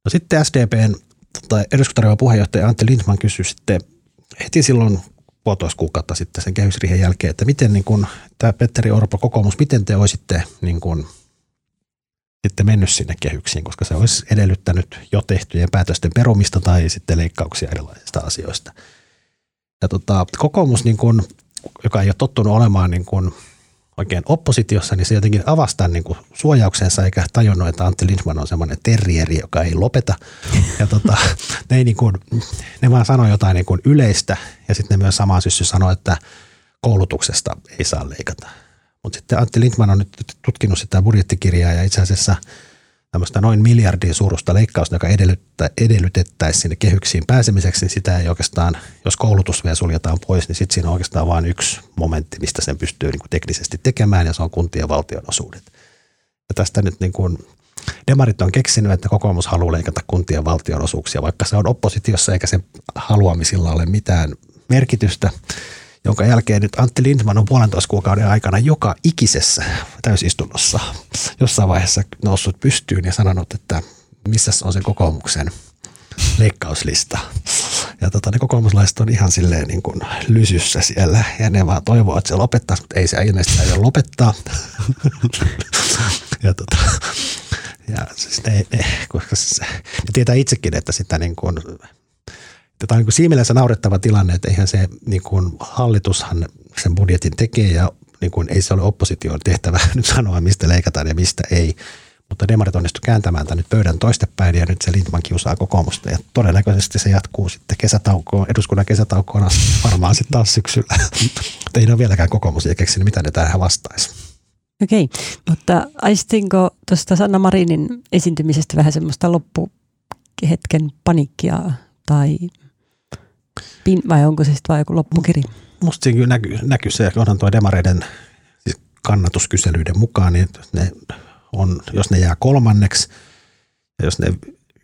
No sitten SDPn tota, eduskuntaryhmän puheenjohtaja Antti Lindman kysyi sitten heti silloin puolitoista kuukautta sitten sen kehysriihen jälkeen, että miten niin kuin, tämä Petteri Orpo kokoomus, miten te olisitte niin kuin, sitten mennyt sinne kehyksiin, koska se olisi edellyttänyt jo tehtyjen päätösten perumista tai sitten leikkauksia erilaisista asioista. Ja tota, kokoomus, niin kun, joka ei ole tottunut olemaan niin kun oikein oppositiossa, niin se jotenkin avastaa niin kuin suojauksensa eikä tajunnut, että Antti Lindman on semmoinen terrieri, joka ei lopeta. Ja tota, ne, ei niin kuin, ne vaan sanoi jotain niin kuin yleistä ja sitten ne myös samaan syssy sanoi, että koulutuksesta ei saa leikata. Mutta sitten Antti Lindman on nyt tutkinut sitä budjettikirjaa ja itse asiassa tämmöistä noin miljardin suurusta leikkausta, joka edellytettäisiin sinne kehyksiin pääsemiseksi, niin sitä ei oikeastaan, jos koulutus vielä suljetaan pois, niin sitten siinä on oikeastaan vain yksi momentti, mistä sen pystyy niin kuin teknisesti tekemään, ja se on kuntien valtionosuudet. Ja tästä nyt niin kuin Demarit on keksinyt, että kokoomus haluaa leikata kuntien valtionosuuksia, vaikka se on oppositiossa eikä sen haluamisilla ole mitään merkitystä jonka jälkeen nyt Antti Lindman on puolentoista kuukauden aikana joka ikisessä täysistunnossa jossain vaiheessa noussut pystyyn ja sanonut, että missä on se kokoomuksen leikkauslista. Ja tota, ne kokoomuslaiset on ihan silleen niin kuin lysyssä siellä ja ne vaan toivoo, että se lopettaa, mutta ei se ilmeisesti ei lopettaa. ja, tota, ja siis ne, ne, koska se, ne tietää itsekin, että sitä niin kuin Tämä on niin siinä mielessä naurettava tilanne, että eihän se niin kuin hallitushan sen budjetin tekee ja niin kuin ei se ole opposition tehtävä nyt sanoa, mistä leikataan ja mistä ei. Mutta demarit onnistu kääntämään tämän nyt pöydän toistepäin ja nyt se Lindman kiusaa kokoomusta ja todennäköisesti se jatkuu sitten kesätaukoon, eduskunnan kesätaukoon varmaan sitten taas syksyllä. Mutta ei ole vieläkään kokoomus ei keksinyt, mitä ne tähän vastaisi. Okei, mutta aistinko tuosta Sanna Marinin esiintymisestä vähän semmoista loppuhetken panikkia tai pin, vai onko se sitten vain joku loppukiri? Musta siinä kyllä näkyy, näkyy se, onhan tuo demareiden siis kannatuskyselyiden mukaan, niin ne on, jos ne jää kolmanneksi, ja jos ne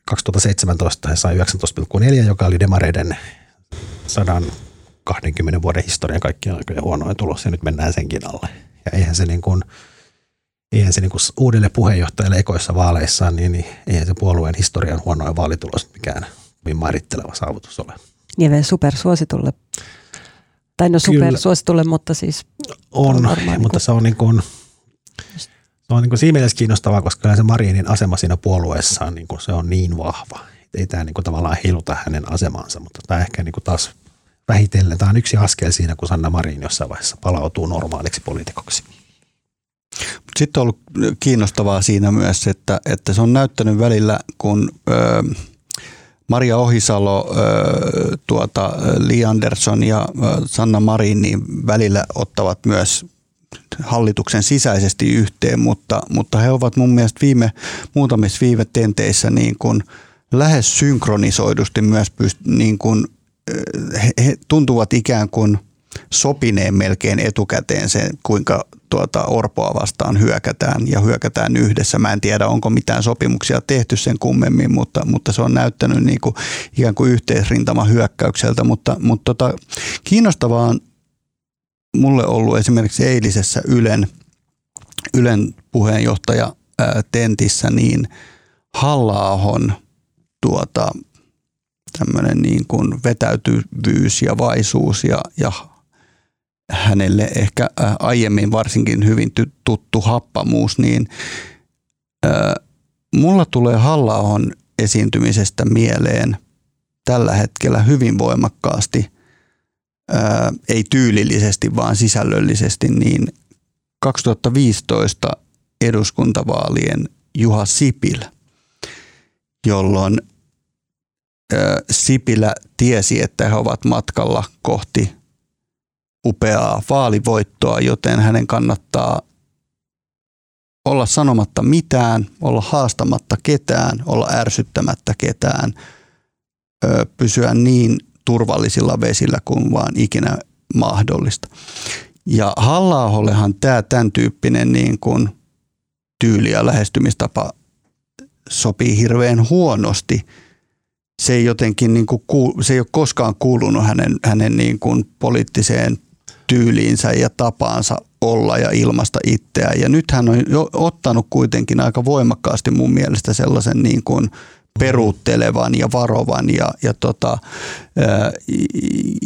2017 he sai 19,4, joka oli demareiden 120 vuoden historian kaikkien aikojen huonoin tulos, ja nyt mennään senkin alle. Ja eihän se niin kuin, eihän se niin kuin uudelle puheenjohtajalle ekoissa vaaleissa, niin, niin eihän se puolueen historian huonoin vaalitulos mikään hyvin mairitteleva saavutus ole. Vielä supersuositulle. Tai no supersuositulle, mutta siis on, on varmaan, mutta niin se on niin kuin, se on niin kuin siinä mielessä kiinnostavaa, koska se Marinin asema siinä puolueessa on, niin kuin, se on niin vahva. Ei tämä niin kuin tavallaan heiluta hänen asemansa, mutta tämä ehkä niin kuin taas vähitellen. Tämä on yksi askel siinä, kun Sanna Marin jossain vaiheessa palautuu normaaliksi poliitikoksi. Sitten on ollut kiinnostavaa siinä myös, että, että se on näyttänyt välillä, kun ö, Maria Ohisalo, tuota, Li Andersson ja Sanna Marin niin välillä ottavat myös hallituksen sisäisesti yhteen, mutta, mutta he ovat mun mielestä viime, muutamissa viime tenteissä niin kuin lähes synkronisoidusti myös pyst, niin kuin, he, tuntuvat ikään kuin sopineen melkein etukäteen se, kuinka tuota Orpoa vastaan hyökätään ja hyökätään yhdessä. Mä en tiedä, onko mitään sopimuksia tehty sen kummemmin, mutta, mutta se on näyttänyt niin kuin ikään kuin yhteisrintama hyökkäykseltä. Mutta, mutta tota, kiinnostavaa on mulle ollut esimerkiksi eilisessä Ylen, Ylen puheenjohtaja ää, Tentissä niin halla tuota, tämmöinen niin kuin vetäytyvyys ja vaisuus ja, ja hänelle ehkä aiemmin varsinkin hyvin tuttu happamuus, niin ää, mulla tulee halla esiintymisestä mieleen tällä hetkellä hyvin voimakkaasti ää, ei tyylillisesti, vaan sisällöllisesti, niin 2015 eduskuntavaalien Juha Sipilä, jolloin Sipilä tiesi, että he ovat matkalla kohti upeaa vaalivoittoa, joten hänen kannattaa olla sanomatta mitään, olla haastamatta ketään, olla ärsyttämättä ketään, pysyä niin turvallisilla vesillä kuin vaan ikinä mahdollista. Ja halla tämä tämän tyyppinen niin kuin tyyli ja lähestymistapa sopii hirveän huonosti. Se ei jotenkin niin kuin, se ei ole koskaan kuulunut hänen, hänen niin kuin poliittiseen tyyliinsä ja tapaansa olla ja ilmasta itseään. Ja nyt hän on jo ottanut kuitenkin aika voimakkaasti mun mielestä sellaisen niin kuin peruuttelevan ja varovan ja, ja, tota,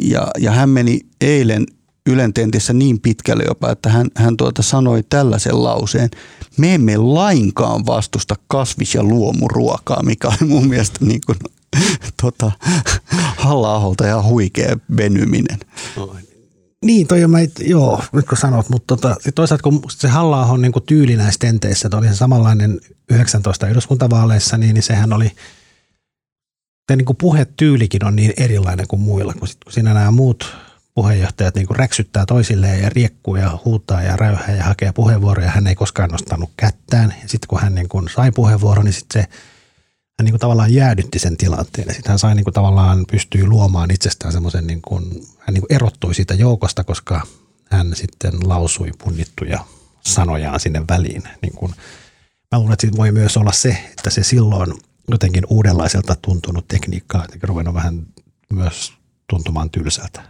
ja, ja hän meni eilen Ylententissä niin pitkälle jopa, että hän, hän tuota sanoi tällaisen lauseen, me emme lainkaan vastusta kasvis- ja luomuruokaa, mikä on mun mielestä niin kuin, tota, halla ja huikea venyminen. Niin, toi mä, joo, nyt kun sanot, mutta tota, toisaalta kun se halla on niin tyyli näissä tenteissä, että oli se samanlainen 19 eduskuntavaaleissa, niin, niin sehän oli, se niin kuin puhetyylikin on niin erilainen kuin muilla, kun, sit, kun siinä nämä muut puheenjohtajat niin kuin räksyttää toisilleen ja riekkuu ja huutaa ja räyhää ja hakee puheenvuoroja. Hän ei koskaan nostanut kättään. Sitten kun hän niin kuin sai puheenvuoron, niin sitten se hän niin kuin tavallaan jäädytti sen tilanteen. Sitten hän sai niin kuin tavallaan pystyy luomaan itsestään semmoisen, niin kuin, hän niin kuin erottui siitä joukosta, koska hän sitten lausui punnittuja sanojaan sinne väliin. Niin kuin, mä luulen, että voi myös olla se, että se silloin jotenkin uudenlaiselta tuntunut tekniikka, että ruvennut vähän myös tuntumaan tylsältä.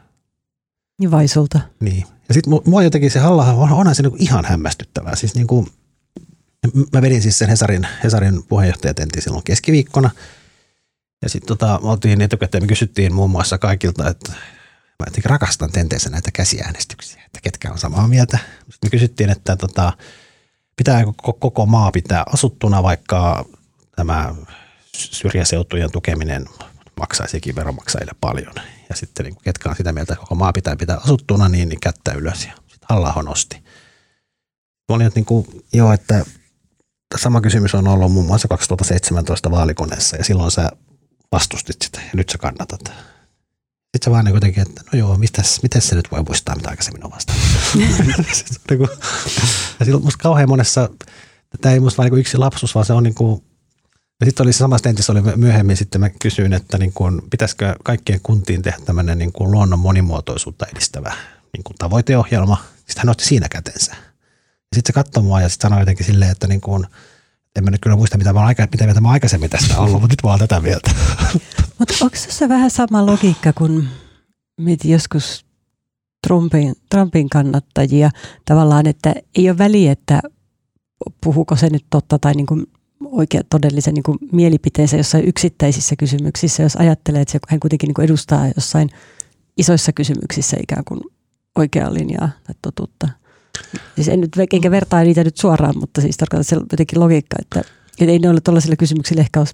Ja vaisulta. Niin. Ja sitten mua jotenkin se halla on, onhan se niinku ihan hämmästyttävää. Siis niinku, mä vedin siis sen Hesarin, Hesarin puheenjohtajatentin silloin keskiviikkona. Ja sitten tota, me oltiin etukäteen, me kysyttiin muun muassa kaikilta, että mä jotenkin rakastan tenteissä näitä käsiäänestyksiä, että ketkä on samaa mieltä. Sitten me kysyttiin, että tota, pitää koko maa pitää asuttuna, vaikka tämä syrjäseutujen tukeminen maksaisikin veronmaksajille paljon. Ja sitten niin ketkä on sitä mieltä, että koko maa pitää pitää asuttuna, niin, niin kättä ylös. Ja sitten halla nosti. Mä olin, että niin kuin, joo, että sama kysymys on ollut muun muassa 2017 vaalikoneessa ja silloin sä vastustit sitä ja nyt sä kannatat. Sitten se vaan niin kuitenkin, että no joo, mitäs, mitäs se nyt voi muistaa, mitä aikaisemmin on vastaan. Niinku- ja silloin musta kauhean monessa, tämä ei musta vaan niin yksi lapsus, vaan se on niin kuin, ja sitten oli se samassa tentissä oli myöhemmin sitten mä kysyin, että niin kuin, pitäisikö kaikkien kuntiin tehdä tämmöinen niin kuin luonnon monimuotoisuutta edistävä niin kuin tavoiteohjelma. Sitten hän otti siinä kätensä. Sitten se katsoi mua ja sitten sanoi jotenkin silleen, että niin kuin, en mä nyt kyllä muista, mitä mä, aika, mitä mitä mä aikaisemmin tästä ollut, mutta nyt vaan tätä mieltä. Mutta onko se vähän sama logiikka kuin mietin joskus Trumpin, Trumpin kannattajia tavallaan, että ei ole väliä, että puhuuko se nyt totta tai niin kuin oikea todellisen niin kuin mielipiteensä jossain yksittäisissä kysymyksissä, jos ajattelee, että hän kuitenkin niin kuin edustaa jossain isoissa kysymyksissä ikään kuin oikeaa linjaa tai totuutta. Siis en nyt enkä vertaa niitä nyt suoraan, mutta siis tarkoitan se jotenkin logiikka, että, että ei ne ole tuollaisilla kysymyksillä ehkä ole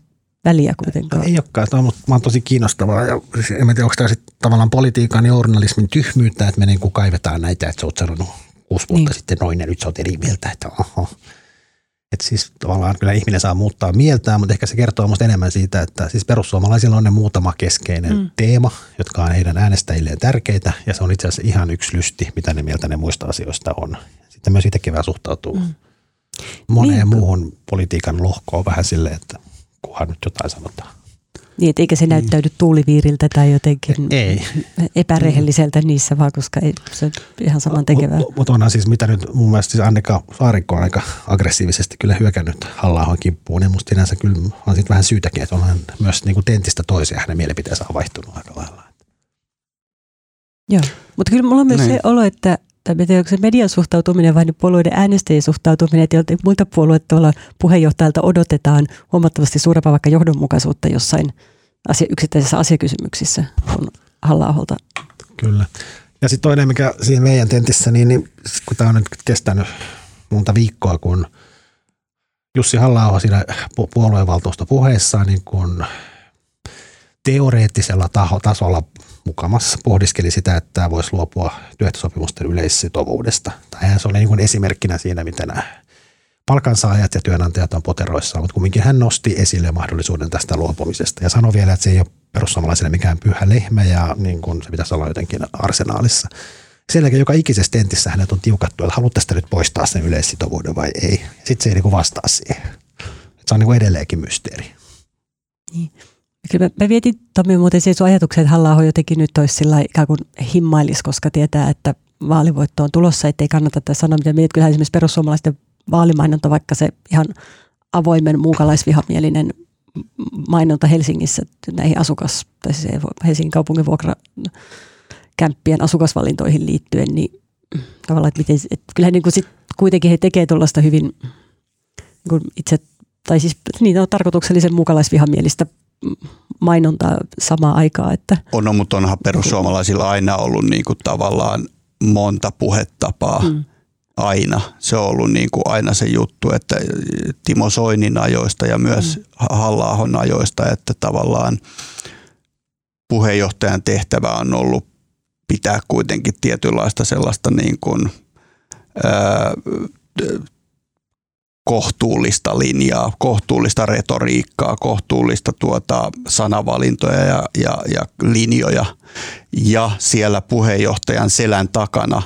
väliä kuitenkaan. Ei olekaan, tämä on, mä oon tosi kiinnostavaa. Ja siis en tiedä, onko tämä sitten tavallaan politiikan ja journalismin tyhmyyttä, että me niin kuin kaivetaan näitä, että sä oot sanonut kuusi vuotta niin. sitten noin ja nyt sä oot eri mieltä, että oho. Että siis tavallaan kyllä ihminen saa muuttaa mieltään, mutta ehkä se kertoo musta enemmän siitä, että siis perussuomalaisilla on ne muutama keskeinen mm. teema, jotka on heidän äänestäjilleen tärkeitä ja se on itse asiassa ihan yksi lysti, mitä ne mieltä ne muista asioista on. Sitten myös itsekin vähän suhtautuu mm. moneen niin. muuhun politiikan lohkoon vähän silleen, että kunhan nyt jotain sanotaan. Niin, että eikä se näyttäydy mm. tuuliviiriltä tai jotenkin ei. epärehelliseltä niissä, vaan koska ei, se on ihan saman tekevää. Mutta mut onhan siis mitä nyt mun mielestä siis Annika Saarikko on aika aggressiivisesti kyllä hyökännyt halla kimppuun, niin musta sinänsä kyllä on sitten vähän syytäkin, että onhan myös niin kuin tentistä toiseen hänen mielipiteensä on vaihtunut aika lailla. Joo, mutta kyllä mulla on myös Näin. se olo, että tai tiedä, onko se median suhtautuminen vai puolueiden äänestäjien suhtautuminen, että muilta puolueilta tuolla puheenjohtajalta odotetaan huomattavasti suurempaa vaikka johdonmukaisuutta jossain asia, yksittäisissä asiakysymyksissä kuin halla Kyllä. Ja sitten toinen, mikä siinä meidän tentissä, niin, niin kun tämä on nyt kestänyt monta viikkoa, kun Jussi halla siinä puolueenvaltuusto puheessaan niin kun teoreettisella taho, tasolla mukamassa pohdiskeli sitä, että tämä voisi luopua työehtosopimusten yleissitovuudesta. Tai se oli niin esimerkkinä siinä, miten nämä palkansaajat ja työnantajat on poteroissa, mutta kumminkin hän nosti esille mahdollisuuden tästä luopumisesta ja sanoi vielä, että se ei ole perussuomalaisille mikään pyhä lehmä ja niin kuin se pitäisi olla jotenkin arsenaalissa. Sen jälkeen joka ikisessä tentissä hänet on tiukattu, että haluatte nyt poistaa sen yleissitovuuden vai ei. Sitten se ei niin vastaa siihen. Se on niin edelleenkin mysteeri. Niin. Kyllä mä, mä vietin Tommi muuten siihen sun ajatuksen, että halla jotenkin nyt olisi sillä ikään kuin himmailis, koska tietää, että vaalivoitto on tulossa, ettei kannata tässä sanoa, mitä mietit. Kyllähän esimerkiksi perussuomalaisten vaalimainonta, vaikka se ihan avoimen muukalaisvihamielinen mainonta Helsingissä näihin asukas, tai siis Helsingin kaupungin vuokra kämppien asukasvalintoihin liittyen, niin tavallaan, että, miten, että kyllähän niin kuin sit kuitenkin he tekevät tuollaista hyvin niin kuin itse, tai siis niin on tarkoituksellisen muukalaisvihamielistä mainontaa samaan aikaan. Että. On, no, mutta onhan perussuomalaisilla aina ollut niin kuin tavallaan monta puhetapaa. Mm. Aina. Se on ollut niin kuin aina se juttu, että Timo Soinin ajoista ja myös mm. halla ajoista, että tavallaan puheenjohtajan tehtävä on ollut pitää kuitenkin tietynlaista sellaista niin kuin, ää, kohtuullista linjaa, kohtuullista retoriikkaa, kohtuullista tuota sanavalintoja ja, ja, ja linjoja. Ja siellä puheenjohtajan selän takana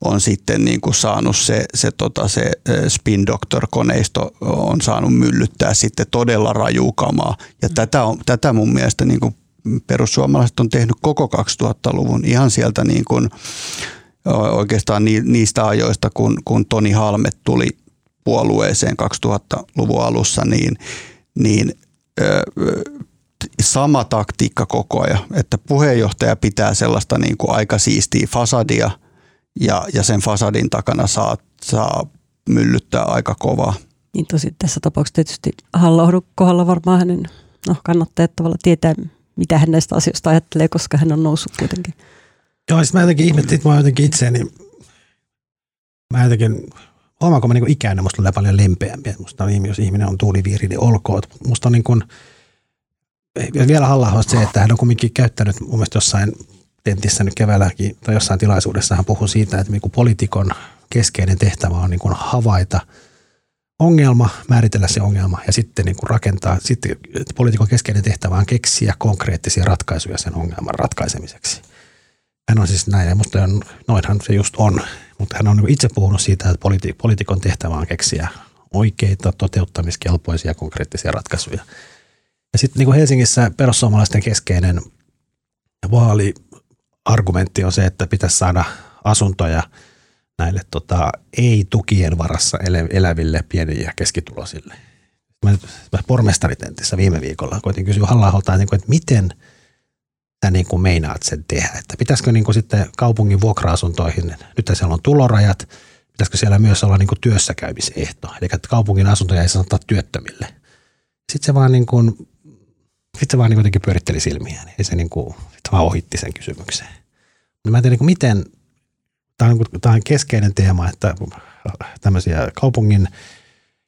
on sitten niin kuin saanut se, se, tota, se spin doctor-koneisto on saanut myllyttää sitten todella rajuukamaa. Ja mm. tätä, on, tätä mun mielestä niin kuin perussuomalaiset on tehnyt koko 2000-luvun ihan sieltä niin kuin, oikeastaan niistä ajoista, kun, kun Toni Halmet tuli puolueeseen 2000-luvun alussa, niin, niin ö, sama taktiikka koko ajan, että puheenjohtaja pitää sellaista niin kuin aika siistiä fasadia ja, ja sen fasadin takana saa, saa myllyttää aika kovaa. Niin tosi tässä tapauksessa tietysti halla kohdalla varmaan hänen no, kannattaa tavalla tietää, mitä hän näistä asioista ajattelee, koska hän on noussut kuitenkin. Joo, siis mä jotenkin ihmettelin, että mä jotenkin itseäni, mä jotenkin huomaanko mä niin ikäinen, musta tulee paljon lempeämpi. Musta on, jos ihminen on tuuliviiri, niin olkoon. Musta on niin kuin, vielä halla se, että hän on kuitenkin käyttänyt mun mielestä jossain tentissä nyt keväälläkin tai jossain tilaisuudessa hän puhui siitä, että niin poliitikon keskeinen tehtävä on niin kuin havaita ongelma, määritellä se ongelma ja sitten niin kuin rakentaa, sitten poliitikon keskeinen tehtävä on keksiä konkreettisia ratkaisuja sen ongelman ratkaisemiseksi. Hän on siis näin, ja musta noinhan se just on. Mutta hän on niin itse puhunut siitä, että politi- poliitikon tehtävä on keksiä oikeita, toteuttamiskelpoisia, konkreettisia ratkaisuja. Ja sitten niin kuin Helsingissä perussuomalaisten keskeinen vaaliargumentti on se, että pitäisi saada asuntoja näille tota, ei-tukien varassa eläville pieni- ja keskituloisille. Mä, mä pormestaritentissä viime viikolla koitin kysyä halla niin että miten – sä niin kuin meinaat sen tehdä? Että pitäisikö niin kuin sitten kaupungin vuokra-asuntoihin, nyt siellä on tulorajat, pitäisikö siellä myös olla niin kuin työssäkäymisehto, eli että kaupungin asuntoja ei saa antaa työttömille. Sitten se vaan niin kuin, sitten se vaan niin jotenkin pyöritteli silmiään, ei se niin kuin, sitten vaan ohitti sen kysymyksen. No mä en tiedä, niin miten, tämä on, niin tämä on keskeinen teema, että tämmöisiä kaupungin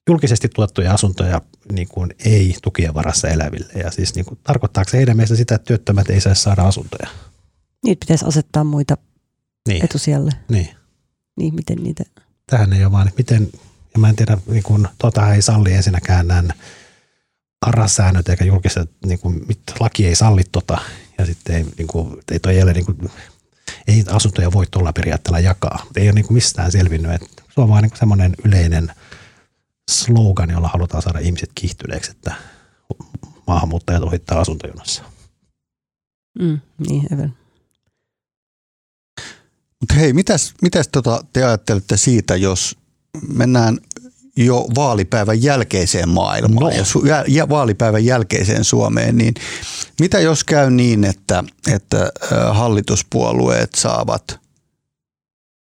julkisesti tuettuja asuntoja niin kuin ei tukien varassa eläville. Ja siis niin kuin, tarkoittaako se heidän mielestä sitä, että työttömät ei saisi saada asuntoja? Niitä pitäisi asettaa muita Niin. etusijalle. niin. Niin, miten niitä... Tähän ei ole vaan, miten, ja mä en tiedä, niin kuin, tota ei salli ensinnäkään nämä arasäännöt eikä julkiset, niin kuin, mit, laki ei salli tota, ja sitten ei, niin kuin, ei toi jälleen, niin kuin, ei asuntoja voi tuolla periaatteella jakaa, mutta ei ole niin kuin mistään selvinnyt, että se on vaan niin semmoinen yleinen slogan, jolla halutaan saada ihmiset kiihtyneeksi, että maahanmuuttajat ohittaa asuntojonossa. Mm, niin, aivan. Mutta hei, mitäs, mitäs tota te ajattelette siitä, jos mennään jo vaalipäivän jälkeiseen maailmaan No. ja, su- ja, ja vaalipäivän jälkeiseen Suomeen, niin mitä jos käy niin, että, että hallituspuolueet saavat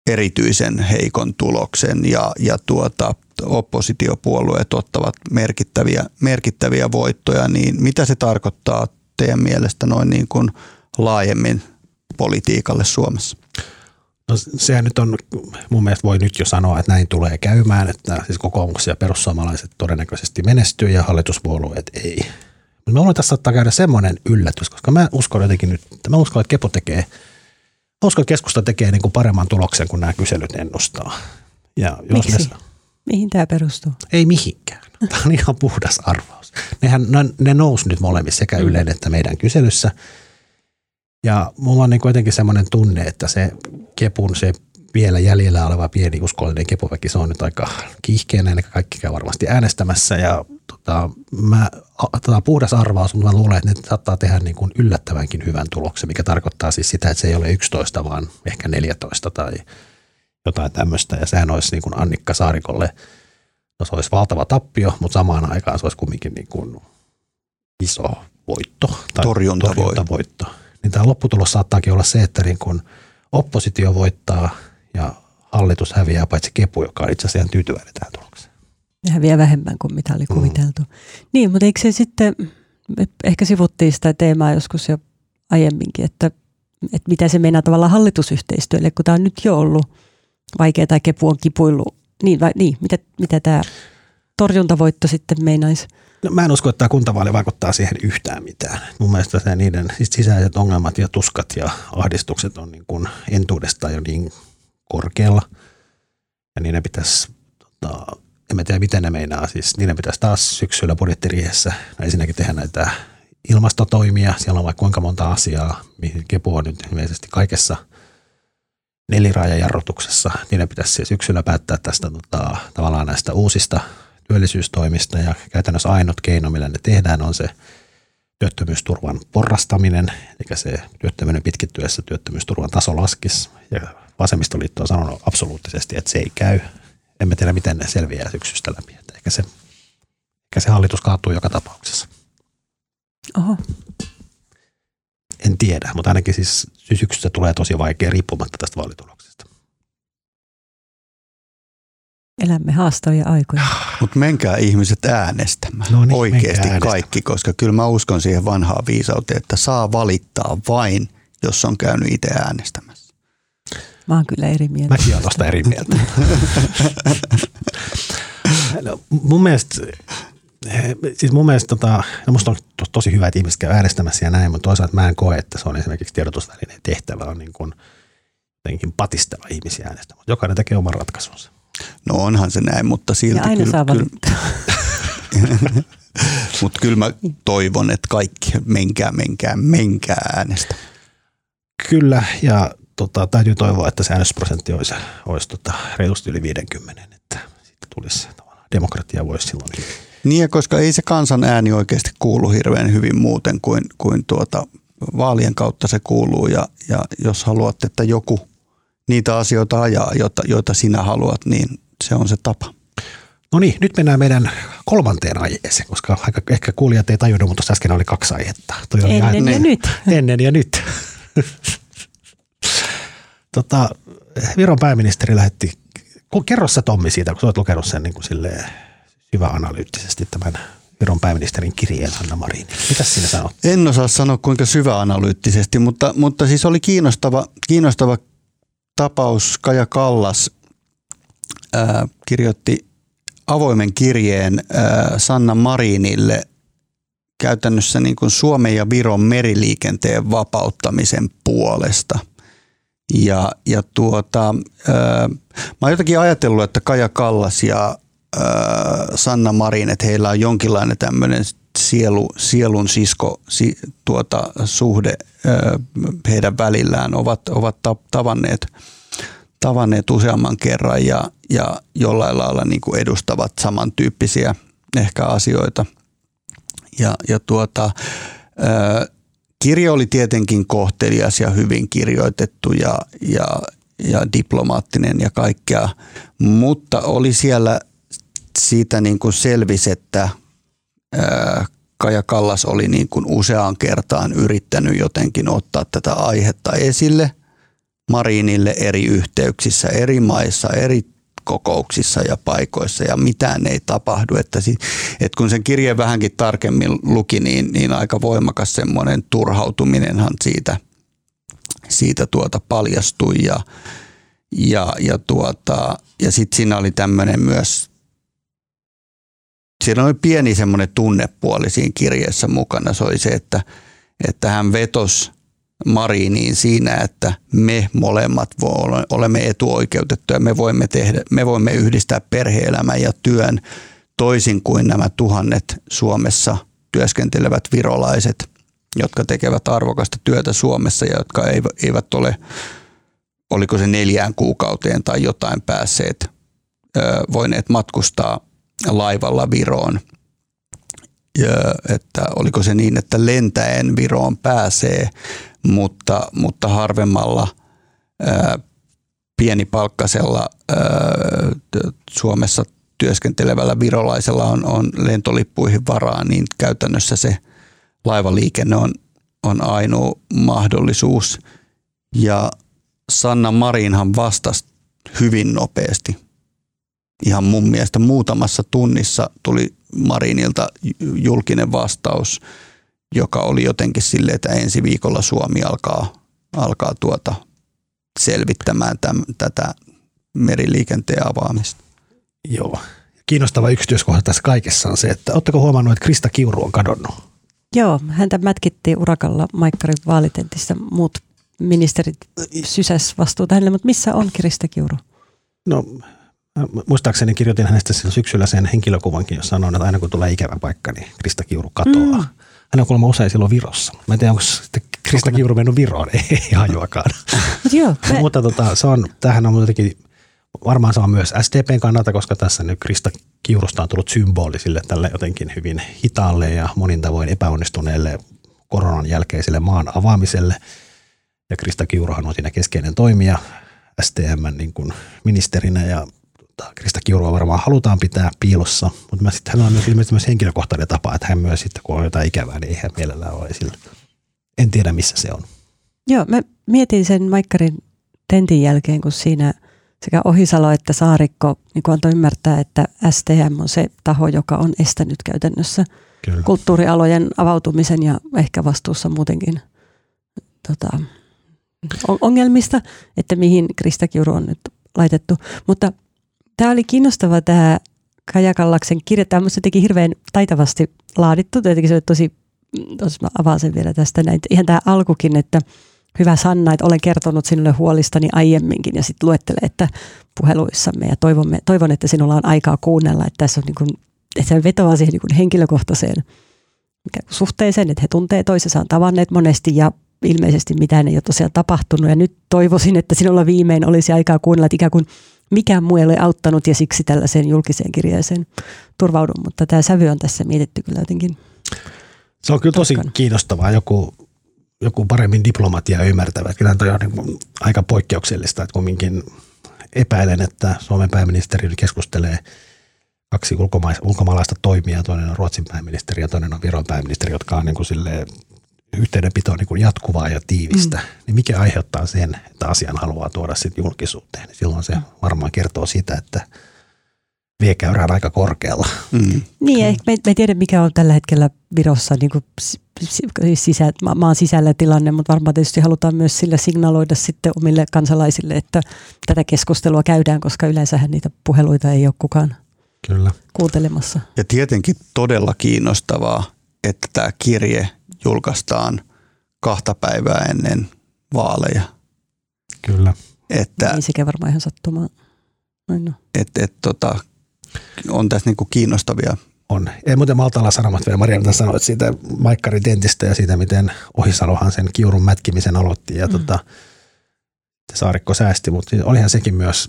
erityisen heikon tuloksen ja, ja tuota, oppositiopuolueet ottavat merkittäviä, merkittäviä voittoja, niin mitä se tarkoittaa teidän mielestä noin niin kuin laajemmin politiikalle Suomessa? No sehän nyt on, mun mielestä voi nyt jo sanoa, että näin tulee käymään, että siis kokoomus ja perussuomalaiset todennäköisesti menestyy ja hallituspuolueet ei. Mutta mä luulen, että tässä saattaa käydä semmoinen yllätys, koska mä uskon jotenkin nyt, mä uskon, että Kepo tekee, mä uskon, että keskusta tekee niin kuin paremman tuloksen kuin nämä kyselyt ennustaa. Ja jos Miksi? Ne, Mihin tämä perustuu? ei mihinkään. Tämä on ihan puhdas arvaus. Nehän, ne, ne nousi nyt molemmissa sekä Ylen että meidän kyselyssä. Ja mulla on niin kuitenkin semmoinen tunne, että se Kepun se vielä jäljellä oleva pieni uskollinen kepuväki, se on nyt aika kiihkeänä, eikä kaikki käy varmasti äänestämässä. Ja tota, mä, tota, puhdas arvaus, mutta mä luulen, että ne saattaa tehdä niin kuin yllättävänkin hyvän tuloksen, mikä tarkoittaa siis sitä, että se ei ole 11, vaan ehkä 14 tai jotain tämmöistä. Ja sehän olisi niin kuin Annikka Saarikolle, no se olisi valtava tappio, mutta samaan aikaan se olisi kumminkin niin kuin iso voitto. Tai Torjuntavoitto. torjuntavoitto. Niin tämä lopputulos saattaakin olla se, että niin kun oppositio voittaa ja hallitus häviää, paitsi kepu, joka on itse asiassa ihan tyytyväinen tähän tulokseen. Ne häviää vähemmän kuin mitä oli kuviteltu. Mm. Niin, mutta eikö se sitten, ehkä sivuttiin sitä teemaa joskus jo aiemminkin, että, että mitä se meinaa tavallaan hallitusyhteistyölle, kun tämä on nyt jo ollut vaikea tai kepu on kipuillut. Niin, vai, niin mitä, mitä tämä torjuntavoitto sitten meinaisi? No, mä en usko, että tämä kuntavaali vaikuttaa siihen yhtään mitään. Mun mielestä se niiden sisäiset ongelmat ja tuskat ja ahdistukset on niin kuin entuudestaan jo niin korkealla. Ja niiden pitäisi, tota, en mä tiedä miten ne meinaa, siis niiden pitäisi taas syksyllä budjettiriihessä ensinnäkin tehdä näitä ilmastotoimia. Siellä on vaikka kuinka monta asiaa, mihin Kepu on nyt ilmeisesti kaikessa neliraajajarrutuksessa. Niiden pitäisi siis syksyllä päättää tästä tota, tavallaan näistä uusista työllisyystoimista ja käytännössä ainut keino, millä ne tehdään, on se työttömyysturvan porrastaminen, eli se työttömyyden pitkittyessä työttömyysturvan taso laskisi. Ja vasemmistoliitto on sanonut absoluuttisesti, että se ei käy. Emme tiedä, miten ne selviää syksystä läpi. Että ehkä, se, ehkä se hallitus kaatuu joka tapauksessa. Oho, En tiedä, mutta ainakin siis syksystä tulee tosi vaikea riippumatta tästä vaalituloksesta. elämme haastavia aikoja. Mutta menkää ihmiset äänestämään No niin, oikeasti äänestämään. kaikki, koska kyllä mä uskon siihen vanhaan viisauteen, että saa valittaa vain, jos on käynyt itse äänestämässä. Mä oon kyllä eri mieltä. Mäkin olen tuosta eri mieltä. no, mun mielestä, siis mun mielestä tota, no musta on to, tosi hyvä, että ihmiset käy äänestämässä ja näin, mutta toisaalta mä en koe, että se on esimerkiksi tiedotusvälineen tehtävä on niin kuin jotenkin patistella ihmisiä äänestämään. Jokainen tekee oman ratkaisunsa. No onhan se näin, mutta silti Ja aina kyllä, saa kyllä, mutta kyllä mä toivon, että kaikki menkää, menkää, menkää äänestä. Kyllä, ja tota, täytyy toivoa, että se äänestysprosentti olisi, olisi tota, reilusti yli 50, että siitä tulisi tavallaan demokratia voisi silloin. Niin, ja koska ei se kansan ääni oikeasti kuulu hirveän hyvin muuten kuin, kuin tuota, vaalien kautta se kuuluu. Ja, ja jos haluat, että joku niitä asioita ajaa, joita, joita sinä haluat, niin se on se tapa. No niin, nyt mennään meidän kolmanteen aiheeseen, koska aika, ehkä kuulijat ei tajunnut, mutta tuossa äsken oli kaksi aihetta. Toi oli Ennen ja niin. nyt. Ennen ja nyt. tota, Viron pääministeri lähetti kerro sä Tommi siitä, kun sä oot lukenut sen niin kuin silleen syväanalyyttisesti tämän Viron pääministerin kirjeen Sanna Marin. Mitä sinä sanot? En osaa sanoa kuinka syväanalyyttisesti, mutta, mutta siis oli kiinnostava, kiinnostava tapaus. Kaja Kallas ää, kirjoitti avoimen kirjeen ää, Sanna Marinille käytännössä niin kuin Suomen ja Viron meriliikenteen vapauttamisen puolesta. Ja, ja tuota, ää, mä oon jotenkin ajatellut, että Kaja Kallas ja Sanna Marin, että heillä on jonkinlainen tämmöinen sielu, sielun sisko si, tuota, suhde ää, heidän välillään, ovat, ovat tavanneet, tavanneet useamman kerran ja, ja jollain lailla niin kuin edustavat samantyyppisiä ehkä asioita. Ja, ja tuota, ää, kirja oli tietenkin kohtelias ja hyvin kirjoitettu ja, ja, ja diplomaattinen ja kaikkea, mutta oli siellä siitä niin kuin selvisi, että ää, Kaja Kallas oli niin kuin useaan kertaan yrittänyt jotenkin ottaa tätä aihetta esille Marinille eri yhteyksissä, eri maissa, eri kokouksissa ja paikoissa ja mitään ei tapahdu. Että, että kun sen kirjeen vähänkin tarkemmin luki, niin, niin aika voimakas semmoinen turhautuminenhan siitä, siitä tuota paljastui ja, ja, ja, tuota, ja sitten siinä oli tämmöinen myös siinä oli pieni semmoinen tunnepuoli siinä kirjeessä mukana. Se oli se, että, että hän vetosi Mariniin siinä, että me molemmat olemme etuoikeutettuja. Me voimme, tehdä, me voimme yhdistää perheelämän ja työn toisin kuin nämä tuhannet Suomessa työskentelevät virolaiset, jotka tekevät arvokasta työtä Suomessa ja jotka eivät ole, oliko se neljään kuukauteen tai jotain päässeet, voineet matkustaa laivalla Viroon. Ja, että oliko se niin, että lentäen Viroon pääsee, mutta, mutta harvemmalla ää, pienipalkkasella ää, Suomessa työskentelevällä virolaisella on, on lentolippuihin varaa, niin käytännössä se laivaliikenne on, on ainoa mahdollisuus. Ja Sanna Marinhan vastasi hyvin nopeasti – ihan mun mielestä muutamassa tunnissa tuli Marinilta julkinen vastaus, joka oli jotenkin silleen, että ensi viikolla Suomi alkaa, alkaa tuota selvittämään täm, tätä meriliikenteen avaamista. Joo. Kiinnostava yksityiskohta tässä kaikessa on se, että oletteko huomannut, että Krista Kiuru on kadonnut? Joo, häntä mätkittiin urakalla Maikkarin vaalitentissä. Muut ministerit sysäs vastuuta hänelle, mutta missä on Krista Kiuru? No muistaakseni kirjoitin hänestä syksyllä sen henkilökuvankin, jossa sanoin, että aina kun tulee ikävä paikka, niin Krista Kiuru katoaa. Mm. Hän on kuulemma usein silloin Virossa. Mä en tiedä, onko sitten Krista Kiuru mennyt Viroon, ei hajuakaan. Joo, me... Mutta tota, se on, tämähän on jotenkin, varmaan se on myös SDPn kannalta, koska tässä nyt Krista Kiurusta on tullut symboli sille tälle jotenkin hyvin hitaalle ja monin tavoin epäonnistuneelle koronan jälkeiselle maan avaamiselle. Ja Krista Kiuruhan on siinä keskeinen toimija STM niin kuin ministerinä ja tota, Krista Kiurua varmaan halutaan pitää piilossa, mutta mä sitten hänellä on myös ilmeisesti myös henkilökohtainen tapa, että hän myös sitten kun on jotain ikävää, niin eihän mielellään ole esillä. En tiedä missä se on. Joo, mä mietin sen Maikkarin tentin jälkeen, kun siinä sekä Ohisalo että Saarikko niin antoi ymmärtää, että STM on se taho, joka on estänyt käytännössä Kyllä. kulttuurialojen avautumisen ja ehkä vastuussa muutenkin tota, ongelmista, että mihin Krista Kiuru on nyt laitettu. Mutta Tämä oli kiinnostava tämä Kaja Kallaksen kirja. Tämä on teki hirveän taitavasti laadittu. Tietenkin se oli tosi, tosi mä avaan sen vielä tästä näin. Ihan tämä alkukin, että hyvä Sanna, että olen kertonut sinulle huolistani aiemminkin ja sitten luettelee, että puheluissamme ja toivomme, toivon, että sinulla on aikaa kuunnella, että tässä on niin kuin, että se vetoaa siihen niin kuin henkilökohtaiseen suhteeseen, että he tuntee toisessaan tavanneet monesti ja ilmeisesti mitään ei ole tosiaan tapahtunut ja nyt toivoisin, että sinulla viimein olisi aikaa kuunnella, että ikään kuin mikään muu ei ole auttanut ja siksi tällaiseen julkiseen kirjeeseen turvaudun, mutta tämä sävy on tässä mietitty kyllä jotenkin. Se on kyllä tosi tarkkaan. kiinnostavaa, joku, joku paremmin diplomatia ymmärtävä. Kyllä toi on niin aika poikkeuksellista, että kumminkin epäilen, että Suomen pääministeri keskustelee kaksi ulkomais, ulkomaalaista toimijaa, toinen on Ruotsin pääministeri ja toinen on Viron pääministeri, jotka on niin kuin yhteydenpito on niin kuin jatkuvaa ja tiivistä, mm. niin mikä aiheuttaa sen, että asian haluaa tuoda sitten julkisuuteen. Niin silloin se varmaan kertoo siitä, että viekäyrä on aika korkealla. Mm. Niin, ehkä me, me tiedä mikä on tällä hetkellä Virossa niin kuin sisä, maan sisällä tilanne, mutta varmaan tietysti halutaan myös sillä signaloida sitten omille kansalaisille, että tätä keskustelua käydään, koska yleensähän niitä puheluita ei ole kukaan Kyllä. kuuntelemassa. Ja tietenkin todella kiinnostavaa, että tämä kirje julkaistaan kahta päivää ennen vaaleja. Kyllä. Että, niin sekä varmaan ihan sattumaa. No. Että et, tota, on tässä niinku kiinnostavia on. Ei muuten malta olla sanomatta vielä, Maria, mitä sanoit siitä Maikkari Dentistä ja siitä, miten Ohisalohan sen kiurun mätkimisen aloitti ja mm. tota, Saarikko säästi, mutta olihan sekin myös,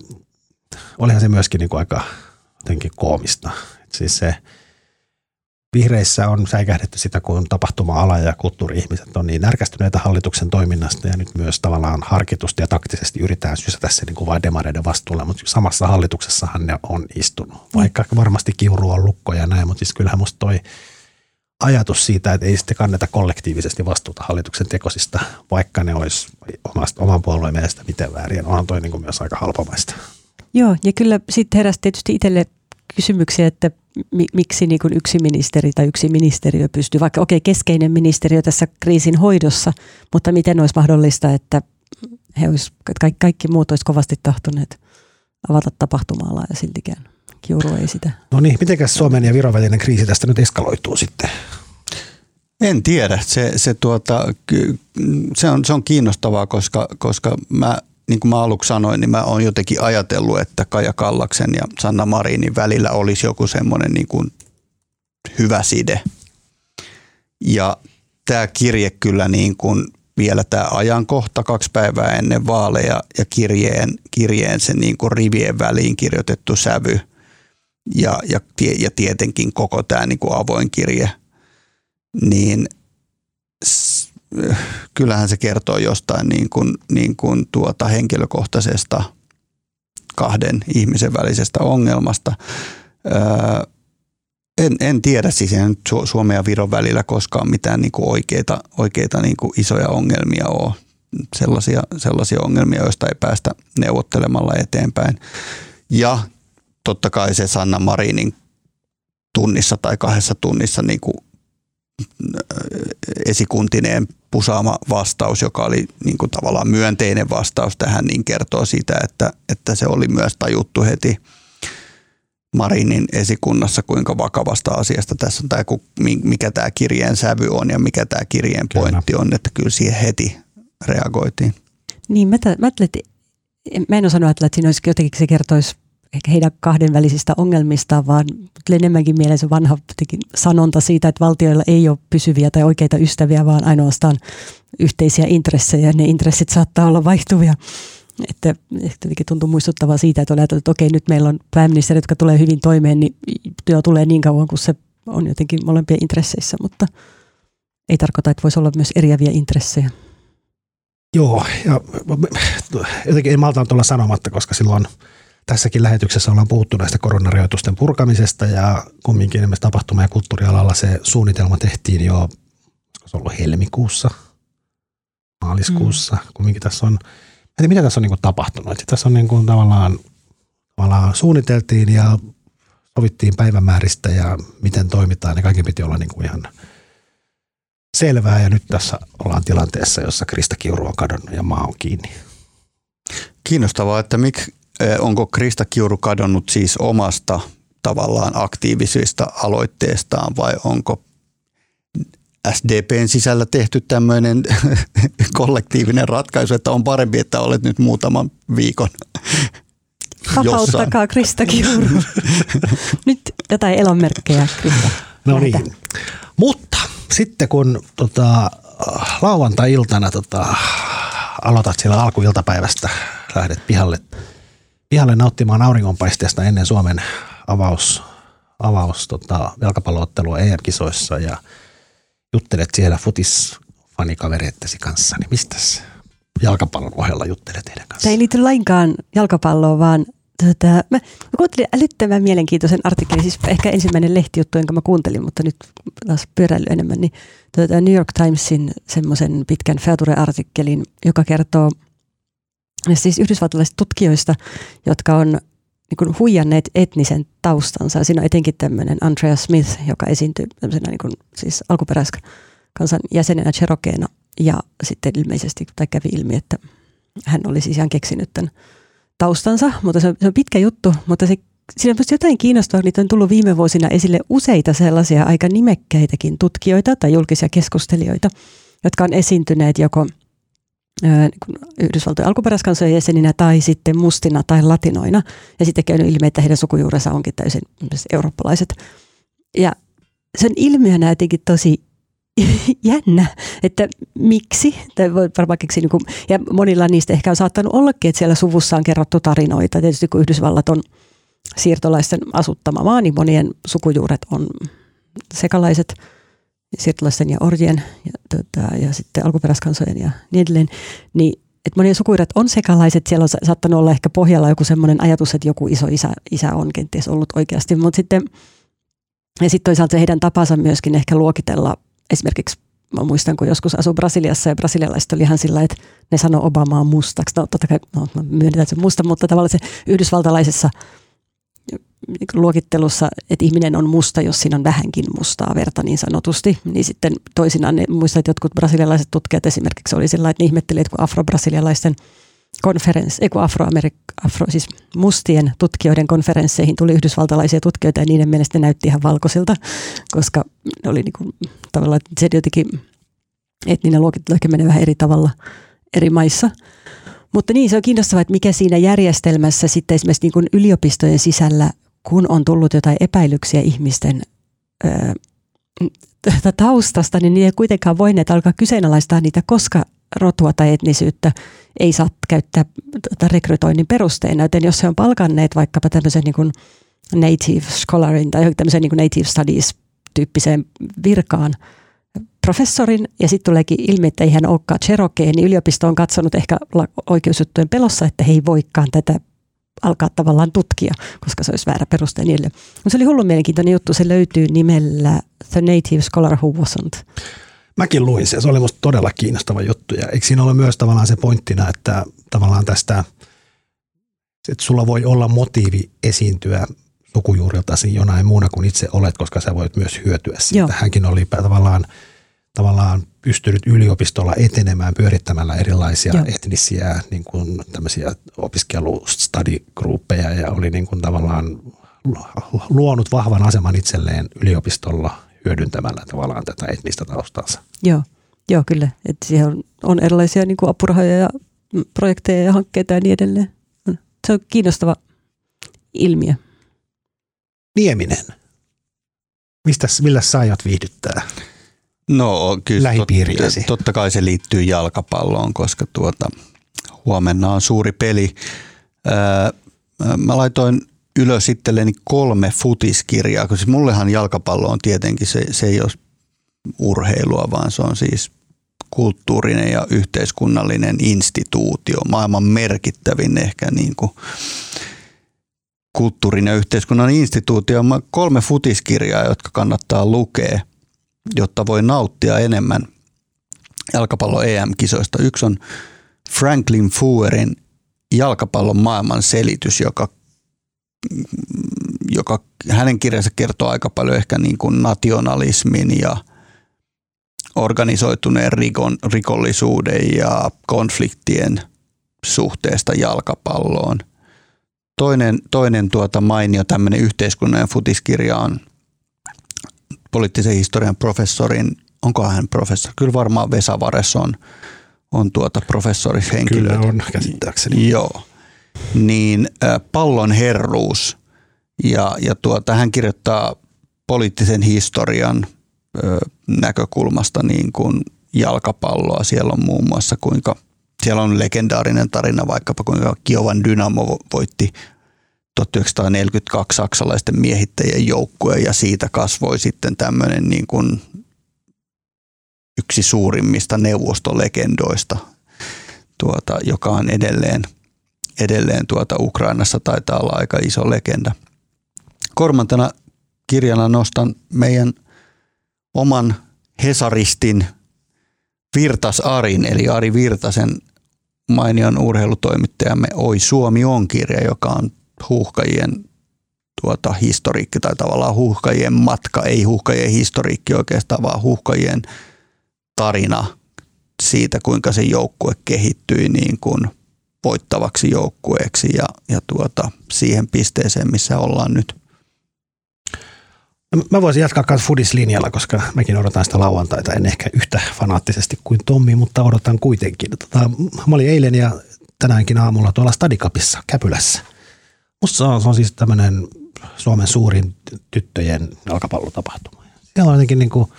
olihan se myöskin niin kuin aika jotenkin koomista. Et siis se, Vihreissä on säikähdetty sitä, kun tapahtuma-ala ja kulttuuri-ihmiset on niin närkästyneitä hallituksen toiminnasta ja nyt myös tavallaan harkitusti ja taktisesti yritetään sysätä se niin kuin vain demareiden vastuulle, mutta samassa hallituksessahan ne on istunut. Mm. Vaikka varmasti kiuru on lukko ja näin, mutta siis kyllähän musta toi ajatus siitä, että ei sitten kanneta kollektiivisesti vastuuta hallituksen tekosista, vaikka ne olisi omasta, oman puolueen mielestä miten väärin. Onhan toi niin kuin myös aika halpamaista. Joo, ja kyllä sitten heräsi tietysti itselle kysymyksiä, että mi, miksi niin kuin yksi ministeri tai yksi ministeriö pystyy, vaikka okei okay, keskeinen ministeriö tässä kriisin hoidossa, mutta miten olisi mahdollista, että he olisi, kaikki, kaikki muut olisi kovasti tahtoneet avata tapahtuma ja siltikään Kiuru ei sitä. No niin, mitenkäs Suomen ja Viron välinen kriisi tästä nyt eskaloituu sitten? En tiedä. Se, se, tuota, se, on, se on kiinnostavaa, koska, koska mä niin kuin mä aluksi sanoin, niin mä oon jotenkin ajatellut, että Kaja Kallaksen ja Sanna Marinin välillä olisi joku semmoinen niin kuin hyvä side. Ja tämä kirje kyllä niin kuin vielä tämä ajankohta kaksi päivää ennen vaaleja ja kirjeen, kirjeen se niin kuin rivien väliin kirjoitettu sävy ja, ja, ja tietenkin koko tämä niin kuin avoin kirje, niin kyllähän se kertoo jostain niin kuin, niin kuin tuota henkilökohtaisesta kahden ihmisen välisestä ongelmasta. Öö, en, en tiedä siis en Suomen ja Viron välillä koskaan mitään niin kuin oikeita, oikeita niin kuin isoja ongelmia ole. Sellaisia, sellaisia ongelmia, joista ei päästä neuvottelemalla eteenpäin. Ja totta kai se Sanna Marinin tunnissa tai kahdessa tunnissa niin kuin esikuntineen pusaama vastaus, joka oli niin kuin tavallaan myönteinen vastaus tähän, niin kertoo siitä, että, että se oli myös tajuttu heti Marinin esikunnassa, kuinka vakavasta asiasta tässä on, tai mikä tämä kirjeen sävy on ja mikä tämä kirjeen kyllä. pointti on, että kyllä siihen heti reagoitiin. Niin, mä, mä, mä en osannut ajatella, että siinä olisi jotenkin se kertoisi ehkä heidän kahdenvälisistä ongelmista, vaan enemmänkin mielessä vanha sanonta siitä, että valtioilla ei ole pysyviä tai oikeita ystäviä, vaan ainoastaan yhteisiä intressejä. Ne intressit saattaa olla vaihtuvia. Että jotenkin tuntuu muistuttavaa siitä, että on ajateltu, että okei, nyt meillä on pääministeri, jotka tulee hyvin toimeen, niin työ tulee niin kauan, kun se on jotenkin molempien intresseissä, mutta ei tarkoita, että voisi olla myös eriäviä intressejä. Joo, ja jotenkin ei malta tulla sanomatta, koska silloin – Tässäkin lähetyksessä ollaan puhuttu näistä koronarajoitusten purkamisesta ja kumminkin esimerkiksi tapahtuma- ja kulttuurialalla se suunnitelma tehtiin jo, se ollut helmikuussa, maaliskuussa. Mm. Kumminkin tässä on, en mitä tässä on niin kuin tapahtunut. Että tässä on niin kuin tavallaan, tavallaan suunniteltiin ja sovittiin päivämääristä ja miten toimitaan. Ja kaiken piti olla niin kuin ihan selvää ja nyt tässä ollaan tilanteessa, jossa Krista Kiuru on kadonnut ja maa on kiinni. Kiinnostavaa, että miksi onko Krista Kiuru kadonnut siis omasta tavallaan aktiivisista aloitteestaan vai onko SDPn sisällä tehty tämmöinen kollektiivinen ratkaisu, että on parempi, että olet nyt muutaman viikon Vapauttakaa Krista Kiuru. nyt jotain elonmerkkejä, Krista. No niin, mutta sitten kun tota, lauantai-iltana tota, aloitat siellä alkuiltapäivästä, lähdet pihalle pihalle nauttimaan auringonpaisteesta ennen Suomen avaus, avaus tota, jalkapalloottelua EM-kisoissa ja juttelet siellä futisfanikavereittesi kanssa, niin mistä jalkapallon ohella juttelet teidän kanssa? Tämä ei liity lainkaan jalkapalloon, vaan Tota, mä, mä kuuntelin älyttömän mielenkiintoisen artikkelin, siis ehkä ensimmäinen lehtijuttu, jonka mä kuuntelin, mutta nyt taas pyöräily enemmän, niin tuota New York Timesin semmoisen pitkän Feature-artikkelin, joka kertoo siis yhdysvaltalaisista tutkijoista, jotka on niin kuin huijanneet etnisen taustansa. Siinä on etenkin tämmöinen Andrea Smith, joka esiintyi tämmöisenä niin kuin, siis alkuperäiskansan jäsenenä Cherokeena ja sitten ilmeisesti, tai kävi ilmi, että hän oli siis ihan keksinyt tämän taustansa, mutta se on, se on pitkä juttu, mutta se, siinä on jotain kiinnostavaa, niitä on tullut viime vuosina esille useita sellaisia aika nimekkäitäkin tutkijoita tai julkisia keskustelijoita, jotka on esiintyneet joko Yhdysvaltojen alkuperäiskansojen jäseninä tai sitten mustina tai latinoina. Ja sitten käynyt ilmi, että heidän sukujuurensa onkin täysin eurooppalaiset. Ja sen ilmiönä jotenkin tosi jännä, että miksi, tai voi varmaan keksiä, niin kuin, ja monilla niistä ehkä on saattanut ollakin, että siellä suvussa on kerrottu tarinoita. Tietysti kun Yhdysvallat on siirtolaisten asuttama maa, niin monien sukujuuret on sekalaiset siirtolaisten ja orjien ja, tota, ja sitten alkuperäiskansojen ja niin edelleen. Niin, että monien sukujuuret on sekalaiset, siellä on saattanut olla ehkä pohjalla joku semmoinen ajatus, että joku iso isä, isä on kenties ollut oikeasti, mutta sitten ja sitten toisaalta heidän tapansa myöskin ehkä luokitella esimerkiksi mä muistan, kun joskus asui Brasiliassa ja brasilialaiset oli ihan sillä, että ne sanoo Obamaa mustaksi. No totta kai, no, myönnetään se musta, mutta tavallaan se yhdysvaltalaisessa luokittelussa, että ihminen on musta, jos siinä on vähänkin mustaa verta niin sanotusti, niin sitten toisinaan ne, muistan, että jotkut brasilialaiset tutkijat esimerkiksi oli sillä, että ne ihmetteli, että kun afro-brasilialaisten konferenssi, ei afro, afro, siis mustien tutkijoiden konferensseihin tuli yhdysvaltalaisia tutkijoita ja niiden mielestä ne näytti ihan valkoisilta, koska ne oli niin kuin, tavallaan se jotenkin etninen luokittelu ehkä menee vähän eri tavalla eri maissa. Mutta niin, se on kiinnostavaa, että mikä siinä järjestelmässä sitten esimerkiksi niin kuin yliopistojen sisällä, kun on tullut jotain epäilyksiä ihmisten öö, taustasta, niin ei kuitenkaan voineet alkaa kyseenalaistaa niitä, koska rotua tai etnisyyttä ei saa käyttää tota, rekrytoinnin perusteena. Joten jos he on palkanneet vaikkapa tämmöisen niin kuin native scholarin tai tämmöisen niin kuin native studies tyyppiseen virkaan professorin ja sitten tuleekin ilmi, että ei hän olekaan Cherokee, niin yliopisto on katsonut ehkä oikeusjuttujen pelossa, että he ei voikaan tätä alkaa tavallaan tutkia, koska se olisi väärä peruste niille. Mutta se oli hullu mielenkiintoinen juttu, se löytyy nimellä The Native Scholar Who Wasn't. Mäkin luin se, se oli musta todella kiinnostava juttu ja eikö siinä ole myös tavallaan se pointtina, että tavallaan tästä, että sulla voi olla motiivi esiintyä sukujuuriltasi jonain muuna kuin itse olet, koska sä voit myös hyötyä siitä. Joo. Hänkin oli tavallaan, tavallaan pystynyt yliopistolla etenemään pyörittämällä erilaisia Joo. etnisiä niin kuin tämmöisiä opiskelu study ja oli niin kuin tavallaan luonut vahvan aseman itselleen yliopistolla hyödyntämällä tavallaan tätä etnistä taustansa. Joo, Joo kyllä. Että siihen on, on erilaisia niin kuin apurahoja ja projekteja ja hankkeita ja niin edelleen. Se on kiinnostava ilmiö. Nieminen. Mistä, millä sä aiot viihdyttää? No kyllä tot, totta kai se liittyy jalkapalloon, koska tuota, huomenna on suuri peli. Öö, mä laitoin ylös itselleni kolme futiskirjaa, koska siis mullehan jalkapallo on tietenkin, se, se ei ole urheilua, vaan se on siis kulttuurinen ja yhteiskunnallinen instituutio, maailman merkittävin ehkä niin kuin kulttuurinen ja yhteiskunnan instituutio. Kolme futiskirjaa, jotka kannattaa lukea, jotta voi nauttia enemmän jalkapallo EM-kisoista. Yksi on Franklin Fuerin jalkapallon maailman selitys, joka joka hänen kirjansa kertoo aika paljon ehkä niin kuin nationalismin ja organisoituneen rikon, rikollisuuden ja konfliktien suhteesta jalkapalloon. Toinen, toinen tuota mainio tämmöinen yhteiskunnan futiskirja on poliittisen historian professorin, onko hän professori? Kyllä varmaan Vesa Vares on, on tuota professorishenkilö. Kyllä on käsittääkseni. Joo niin pallon herruus ja, ja tuota, hän kirjoittaa poliittisen historian näkökulmasta niin kuin jalkapalloa. Siellä on muun muassa kuinka, siellä on legendaarinen tarina vaikkapa kuinka Kiovan Dynamo voitti 1942 saksalaisten miehittäjien joukkueen ja siitä kasvoi sitten tämmöinen niin kuin yksi suurimmista neuvostolegendoista, tuota, joka on edelleen – edelleen tuota Ukrainassa taitaa olla aika iso legenda. Kormantena kirjana nostan meidän oman Hesaristin Virtas Arin, eli Ari Virtasen mainion urheilutoimittajamme Oi Suomi on kirja, joka on huuhkajien tuota, historiikki tai tavallaan huuhkajien matka, ei huuhkajien historiikki oikeastaan, vaan huuhkajien tarina siitä, kuinka se joukkue kehittyi niin kuin voittavaksi joukkueeksi ja, ja tuota, siihen pisteeseen, missä ollaan nyt. Mä voisin jatkaa myös Fudis-linjalla, koska mäkin odotan sitä lauantaita. En ehkä yhtä fanaattisesti kuin Tommi, mutta odotan kuitenkin. Tota, mä olin eilen ja tänäänkin aamulla tuolla Stadikapissa Käpylässä. Musta se on, on siis tämmöinen Suomen suurin tyttöjen jalkapallotapahtuma. Siellä on jotenkin niin kuin,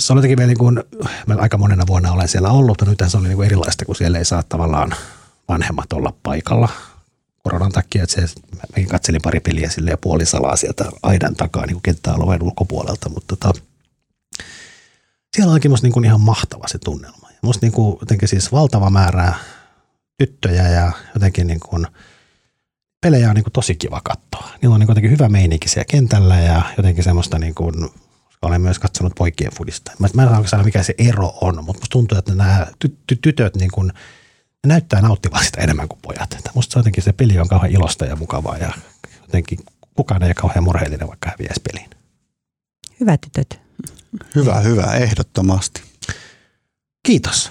se on jotenkin vielä niin kuin, mä aika monena vuonna olen siellä ollut, mutta nyt se oli niin kuin erilaista, kun siellä ei saa tavallaan vanhemmat olla paikalla koronan takia, että se, mäkin katselin pari peliä sille ja puolisalaa sieltä aidan takaa niin kenttäalueen ulkopuolelta, mutta tota, siellä onkin musta niin kuin ihan mahtava se tunnelma. Ja musta niin kuin jotenkin siis valtava määrä tyttöjä ja jotenkin niin kuin pelejä on niin kuin tosi kiva katsoa. Niillä on niin jotenkin hyvä meininki siellä kentällä ja jotenkin semmoista niin kuin, olen myös katsonut poikien fudista. Mä, mä en saa mikä se ero on, mutta musta tuntuu, että nämä ty- ty- tytöt niin kuin, ne näyttää nauttivan sitä enemmän kuin pojat. Että musta se jotenkin se peli on kauhean ilosta ja mukavaa ja jotenkin kukaan ei ole kauhean murheellinen, vaikka häviäisi peliin. Hyvä tytöt. Hyvä, hyvä, ehdottomasti. Kiitos.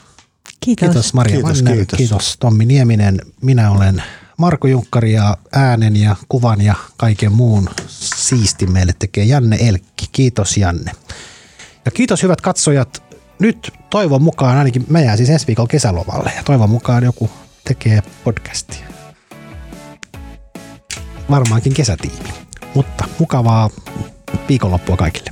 Kiitos. Kiitos Maria Kiitos, Manner, kiitos. kiitos Tommi Nieminen. Minä olen Marko Junkkari ja äänen ja kuvan ja kaiken muun siisti meille tekee Janne Elkki. Kiitos Janne. Ja kiitos hyvät katsojat. Nyt toivon mukaan, ainakin mä jään siis ensi viikolla kesälomalle ja toivon mukaan joku tekee podcastia. Varmaankin kesätiimi. Mutta mukavaa viikonloppua kaikille.